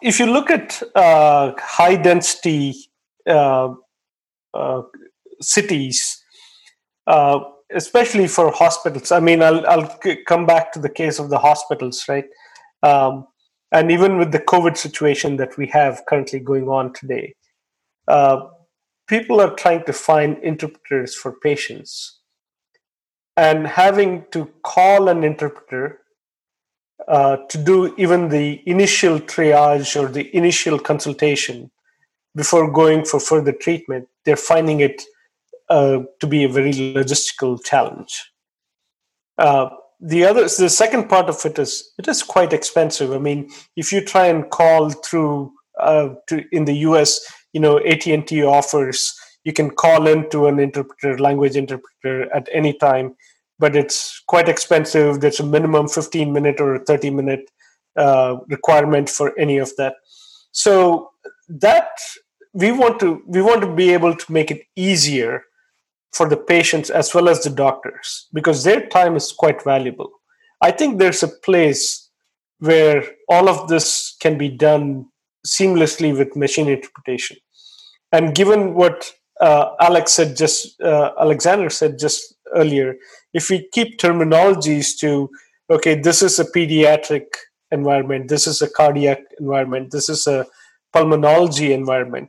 Speaker 3: if you look at uh, high density uh, uh, cities uh, especially for hospitals. I mean, I'll, I'll come back to the case of the hospitals, right? Um, and even with the COVID situation that we have currently going on today, uh, people are trying to find interpreters for patients. And having to call an interpreter uh, to do even the initial triage or the initial consultation before going for further treatment, they're finding it uh, to be a very logistical challenge. The other, the second part of it is it is quite expensive. I mean, if you try and call through uh, to in the U.S., you know, AT and T offers you can call into an interpreter, language interpreter at any time, but it's quite expensive. There's a minimum 15 minute or 30 minute uh, requirement for any of that. So that we want to we want to be able to make it easier for the patients as well as the doctors because their time is quite valuable. I think there's a place where all of this can be done seamlessly with machine interpretation. And given what uh, Alex said just uh, Alexander said just earlier, if we keep terminologies to okay, this is a pediatric environment, this is a cardiac environment, this is a pulmonology environment,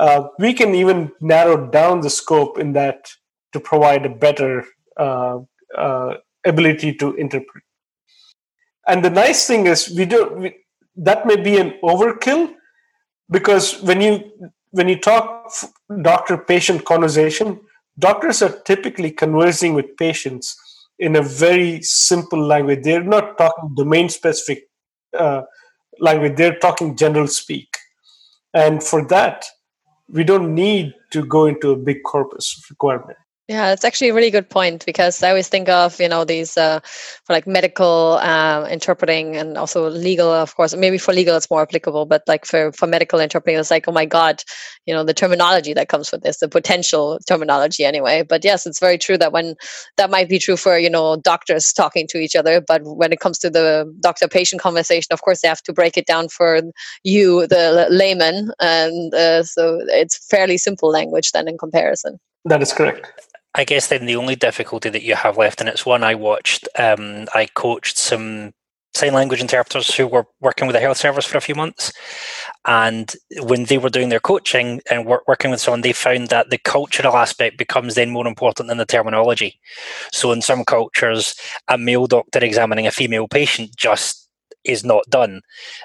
Speaker 3: uh, we can even narrow down the scope in that to provide a better uh, uh, ability to interpret. And the nice thing is, we do we, that may be an overkill because when you when you talk doctor-patient conversation, doctors are typically conversing with patients in a very simple language. They're not talking domain-specific uh, language. They're talking general speak, and for that, we don't need to go into a big corpus requirement.
Speaker 5: Yeah, it's actually a really good point because I always think of you know these uh, for like medical uh, interpreting and also legal, of course. Maybe for legal it's more applicable, but like for for medical interpreting, it's like oh my god, you know the terminology that comes with this, the potential terminology anyway. But yes, it's very true that when that might be true for you know doctors talking to each other, but when it comes to the doctor-patient conversation, of course they have to break it down for you, the layman, and uh, so it's fairly simple language then in comparison.
Speaker 3: That is correct.
Speaker 4: I guess then the only difficulty that you have left, and it's one I watched, um, I coached some sign language interpreters who were working with the health service for a few months. And when they were doing their coaching and work, working with someone, they found that the cultural aspect becomes then more important than the terminology. So in some cultures, a male doctor examining a female patient just is not done.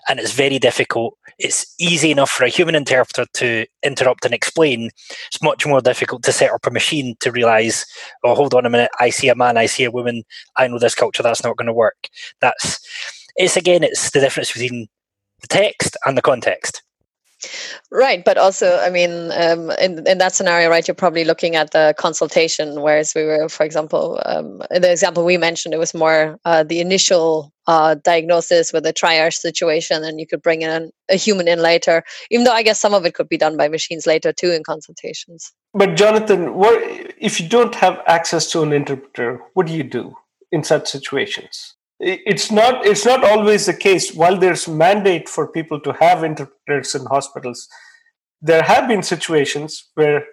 Speaker 4: And it's very difficult. It's easy enough for a human interpreter to interrupt and explain. It's much more difficult to set up a machine to realize, oh, hold on a minute, I see a man, I see a woman, I know this culture, that's not going to work. That's it's again, it's the difference between the text and the context.
Speaker 5: Right, but also, I mean, um, in in that scenario, right, you're probably looking at the consultation, whereas we were, for example, um, in the example we mentioned, it was more uh, the initial uh, diagnosis with a triage situation, and you could bring in a human in later. Even though I guess some of it could be done by machines later too in consultations.
Speaker 3: But Jonathan, what if you don't have access to an interpreter? What do you do in such situations? It's not it's not always the case. While there's mandate for people to have interpreters in hospitals there have been situations where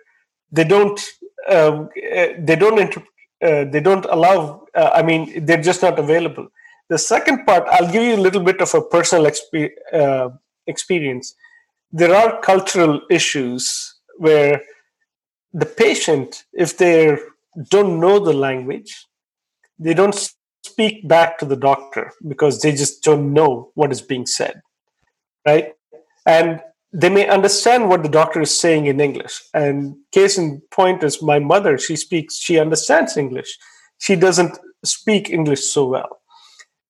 Speaker 3: they don't uh, they don't inter- uh, they don't allow uh, i mean they're just not available. The second part i'll give you a little bit of a personal exp- uh, experience. There are cultural issues where the patient if they don't know the language they don't speak back to the doctor because they just don't know what is being said right? And they may understand what the doctor is saying in english. And case in point is my mother she speaks she understands english. She doesn't speak english so well.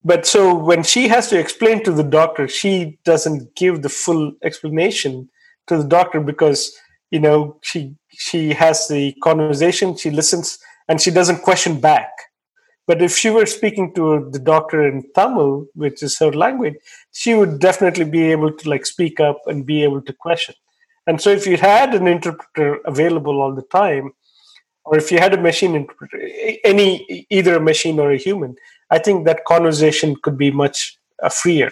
Speaker 3: But so when she has to explain to the doctor she doesn't give the full explanation to the doctor because you know she she has the conversation she listens and she doesn't question back But if she were speaking to the doctor in Tamil, which is her language, she would definitely be able to like speak up and be able to question. And so if you had an interpreter available all the time, or if you had a machine interpreter, any either a machine or a human, I think that conversation could be much uh, freer.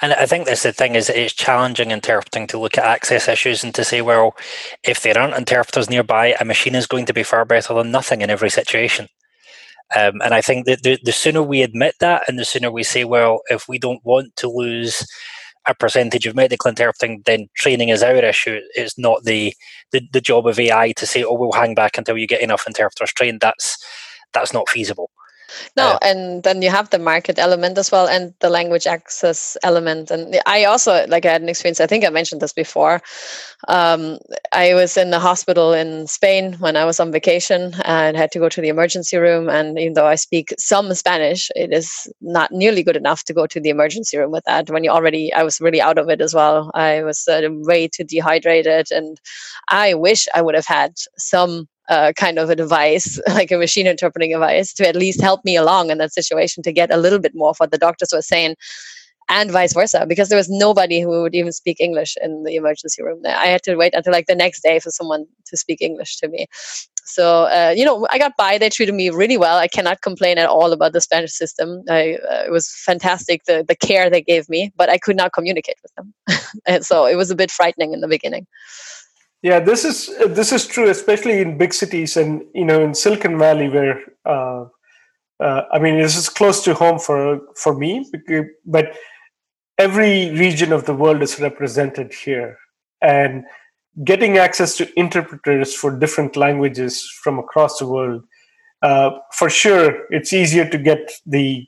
Speaker 4: And I think that's the thing is it's challenging interpreting to look at access issues and to say, well, if there aren't interpreters nearby, a machine is going to be far better than nothing in every situation. Um, and I think that the, the sooner we admit that and the sooner we say, well, if we don't want to lose a percentage of medical interpreting, then training is our issue. It's not the, the, the job of AI to say, oh, we'll hang back until you get enough interpreters trained. That's that's not feasible.
Speaker 5: No, and then you have the market element as well and the language access element. And I also, like, I had an experience, I think I mentioned this before. Um, I was in the hospital in Spain when I was on vacation and had to go to the emergency room. And even though I speak some Spanish, it is not nearly good enough to go to the emergency room with that. When you already, I was really out of it as well. I was uh, way too dehydrated. And I wish I would have had some uh, kind of a device, like a machine interpreting device, to at least help me along in that situation to get a little bit more of what the doctors were saying, and vice versa, because there was nobody who would even speak English in the emergency room. I had to wait until like the next day for someone to speak English to me. So uh, you know, I got by. They treated me really well. I cannot complain at all about the Spanish system. I, uh, it was fantastic the the care they gave me, but I could not communicate with them, and so it was a bit frightening in the beginning.
Speaker 3: Yeah, this is this is true, especially in big cities and you know in Silicon Valley, where uh, uh, I mean this is close to home for for me. But every region of the world is represented here, and getting access to interpreters for different languages from across the world, uh, for sure, it's easier to get the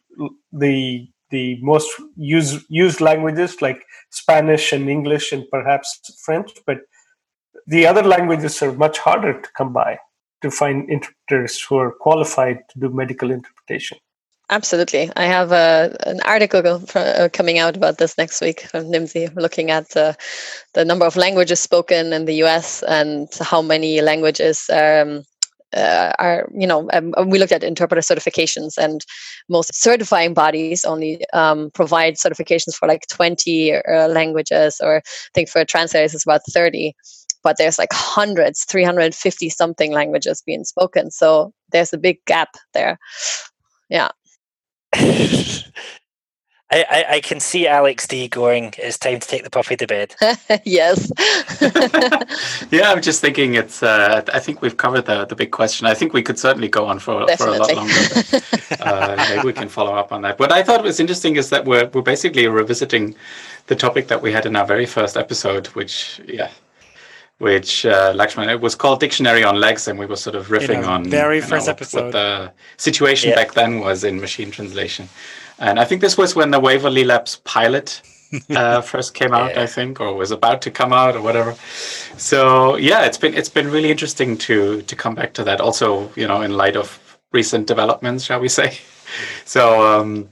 Speaker 3: the the most used used languages like Spanish and English and perhaps French, but the other languages are much harder to come by to find interpreters who are qualified to do medical interpretation.
Speaker 5: Absolutely. I have a, an article uh, coming out about this next week from Nimdzi, looking at uh, the number of languages spoken in the US and how many languages um, uh, are, you know, um, we looked at interpreter certifications and most certifying bodies only um, provide certifications for like 20 uh, languages, or I think for translators it's about 30 but there's like hundreds 350 something languages being spoken so there's a big gap there yeah
Speaker 4: I, I, I, can see Alex D going, it's time to take the puppy to bed.
Speaker 5: yes.
Speaker 2: yeah, I'm just thinking it's, uh, I think we've covered the, the big question. I think we could certainly go on for, for a lot longer. But, uh, maybe we can follow up on that. What I thought was interesting is that we're, we're basically revisiting the topic that we had in our very first episode, which, yeah, which uh, Lakshman it was called Dictionary on Legs, and we were sort of riffing on
Speaker 1: very first know, episode
Speaker 2: what the situation yeah. back then was in machine translation. And I think this was when the Waverly Labs pilot uh, first came out, yeah. I think, or was about to come out, or whatever. So yeah, it's been it's been really interesting to to come back to that. Also, you know, in light of recent developments, shall we say? So um,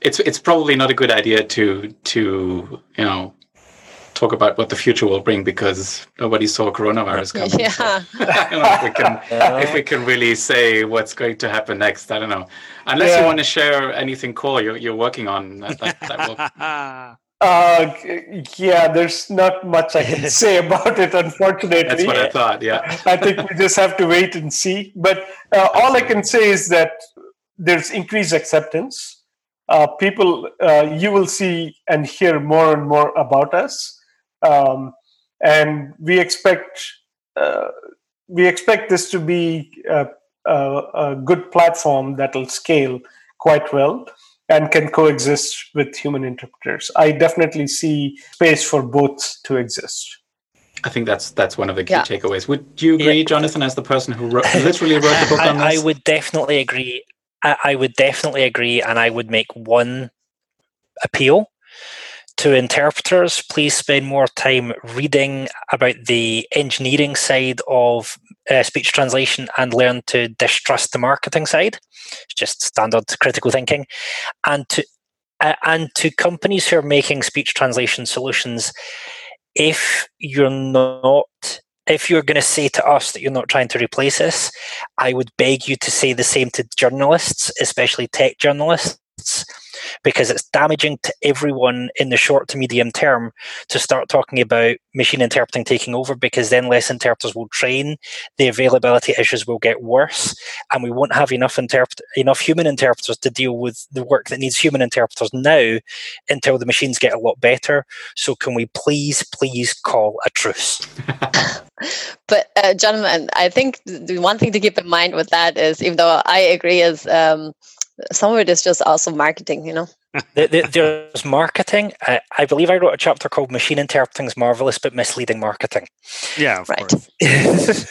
Speaker 2: it's it's probably not a good idea to to you know talk about what the future will bring because nobody saw coronavirus coming.
Speaker 5: Yeah.
Speaker 2: So, if, we can, if we can really say what's going to happen next, I don't know. Unless yeah. you want to share anything cool you're, you're working on. That, that, that will...
Speaker 3: Uh, yeah, there's not much I can say about it, unfortunately.
Speaker 2: That's what I thought, yeah.
Speaker 3: I think we just have to wait and see. But uh, all I can say is that there's increased acceptance. Uh, people, uh, you will see and hear more and more about us um, and we expect uh, we expect this to be a, a, a good platform that will scale quite well and can coexist with human interpreters. I definitely see space for both to exist.
Speaker 2: I think that's that's one of the key yeah. takeaways. Would you agree, yeah. Jonathan, as the person who wrote, literally wrote the book
Speaker 4: I,
Speaker 2: on this?
Speaker 4: I would definitely agree. I, I would definitely agree, and I would make one appeal to interpreters, please spend more time reading about the engineering side of uh, speech translation and learn to distrust the marketing side. It's just standard critical thinking. And to uh, and to companies who are making speech translation solutions, if you're not if you're going to say to us that you're not trying to replace us, I would beg you to say the same to journalists, especially tech journalists because it's damaging to everyone in the short to medium term to start talking about machine interpreting taking over because then less interpreters will train, the availability issues will get worse, and we won't have enough interpret enough human interpreters to deal with the work that needs human interpreters now until the machines get a lot better. So can we please, please call a truce?
Speaker 5: but uh, gentlemen, I think the one thing to keep in mind with that is, even though I agree, is um, some of it is just also marketing, you know.
Speaker 4: There's marketing. I, I, believe I wrote a chapter called "Machine Interpreting's Marvelous but Misleading Marketing."
Speaker 1: Yeah,
Speaker 5: right.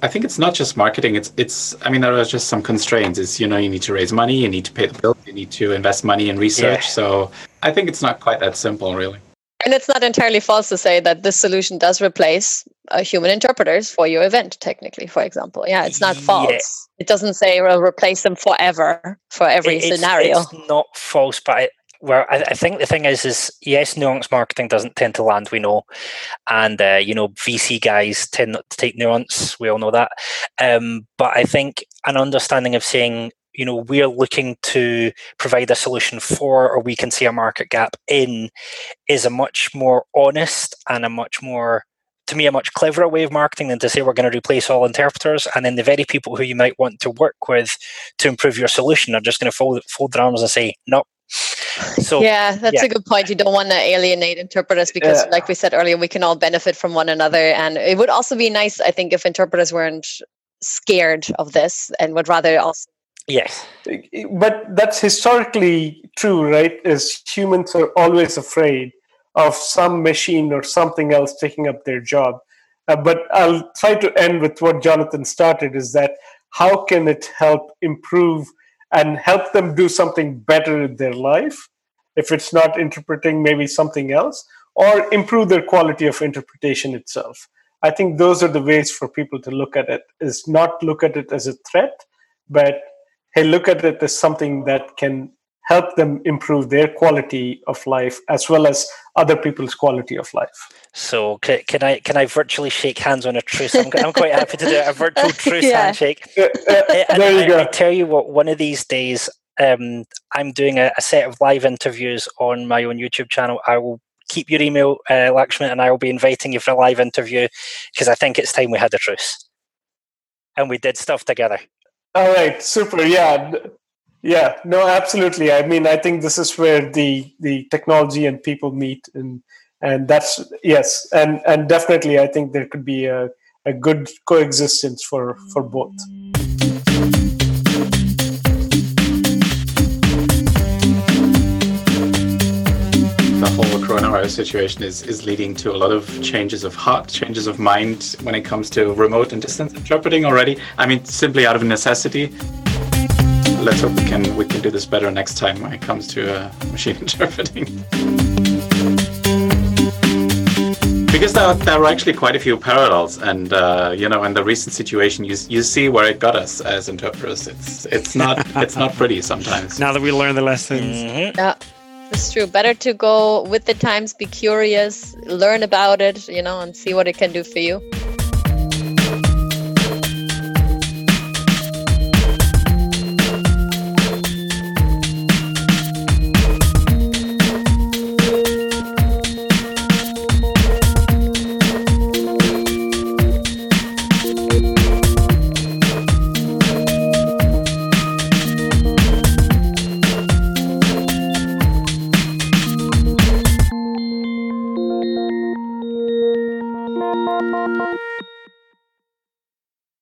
Speaker 2: I think it's not just marketing. It's it's. I mean, there are just some constraints. It's you know you need to raise money, you need to pay the bill, you need to invest money in research. Yeah. So I think it's not quite that simple, really.
Speaker 5: And it's not entirely false to say that this solution does replace uh, human interpreters for your event, technically, for example. Yeah, it's not false. Yeah. It doesn't say we'll replace them forever for every
Speaker 4: it's,
Speaker 5: scenario.
Speaker 4: It's not false, but I, well, I, I, think the thing is, is yes, nuance marketing doesn't tend to land. We know, and uh, you know, VC guys tend not to take nuance. We all know that. Um, but I think an understanding of saying you know we're looking to provide a solution for or we can see a market gap in is a much more honest and a much more to me a much cleverer way of marketing than to say we're going to replace all interpreters and then the very people who you might want to work with to improve your solution are just going to fold, fold their arms and say no
Speaker 5: so yeah that's yeah. a good point you don't want to alienate interpreters because yeah. like we said earlier we can all benefit from one another and it would also be nice i think if interpreters weren't scared of this and would rather also
Speaker 4: Yes.
Speaker 3: But that's historically true, right? Is humans are always afraid of some machine or something else taking up their job. Uh, but I'll try to end with what Jonathan started is that how can it help improve and help them do something better in their life if it's not interpreting maybe something else or improve their quality of interpretation itself i think those are the ways for people to look at it is not look at it as a threat but hey, look at it as something that can help them improve their quality of life as well as other people's quality of life.
Speaker 4: So can, can I can I virtually shake hands on a truce? I'm, I'm quite happy to do a virtual truce yeah. handshake. Uh, uh,
Speaker 3: there you
Speaker 4: I,
Speaker 3: go.
Speaker 4: I tell you what, one of these days, um, I'm doing a, a, set of live interviews on my own YouTube channel. I will keep your email, uh, Lakshman, and I will be inviting you for a live interview because I think it's time we had a truce and we did stuff together.
Speaker 3: All right, super. Yeah, yeah. No, absolutely. I mean, I think this is where the the technology and people meet, and and that's yes, and and definitely, I think there could be a a good coexistence for for both.
Speaker 2: Coronavirus situation is, is leading to a lot of changes of heart, changes of mind when it comes to remote and distance interpreting already. I mean, simply out of necessity. Let's hope we can we can do this better next time when it comes to uh, machine interpreting. because there, there were actually quite a few parallels, and uh, you know, in the recent situation, you you see where it got us as interpreters. It's it's not it's not pretty sometimes.
Speaker 1: Now that we learned the lessons.
Speaker 5: Mm-hmm. Yeah. It's true. Better to go with the times, be curious, learn about it, you know, and see what it can do for you.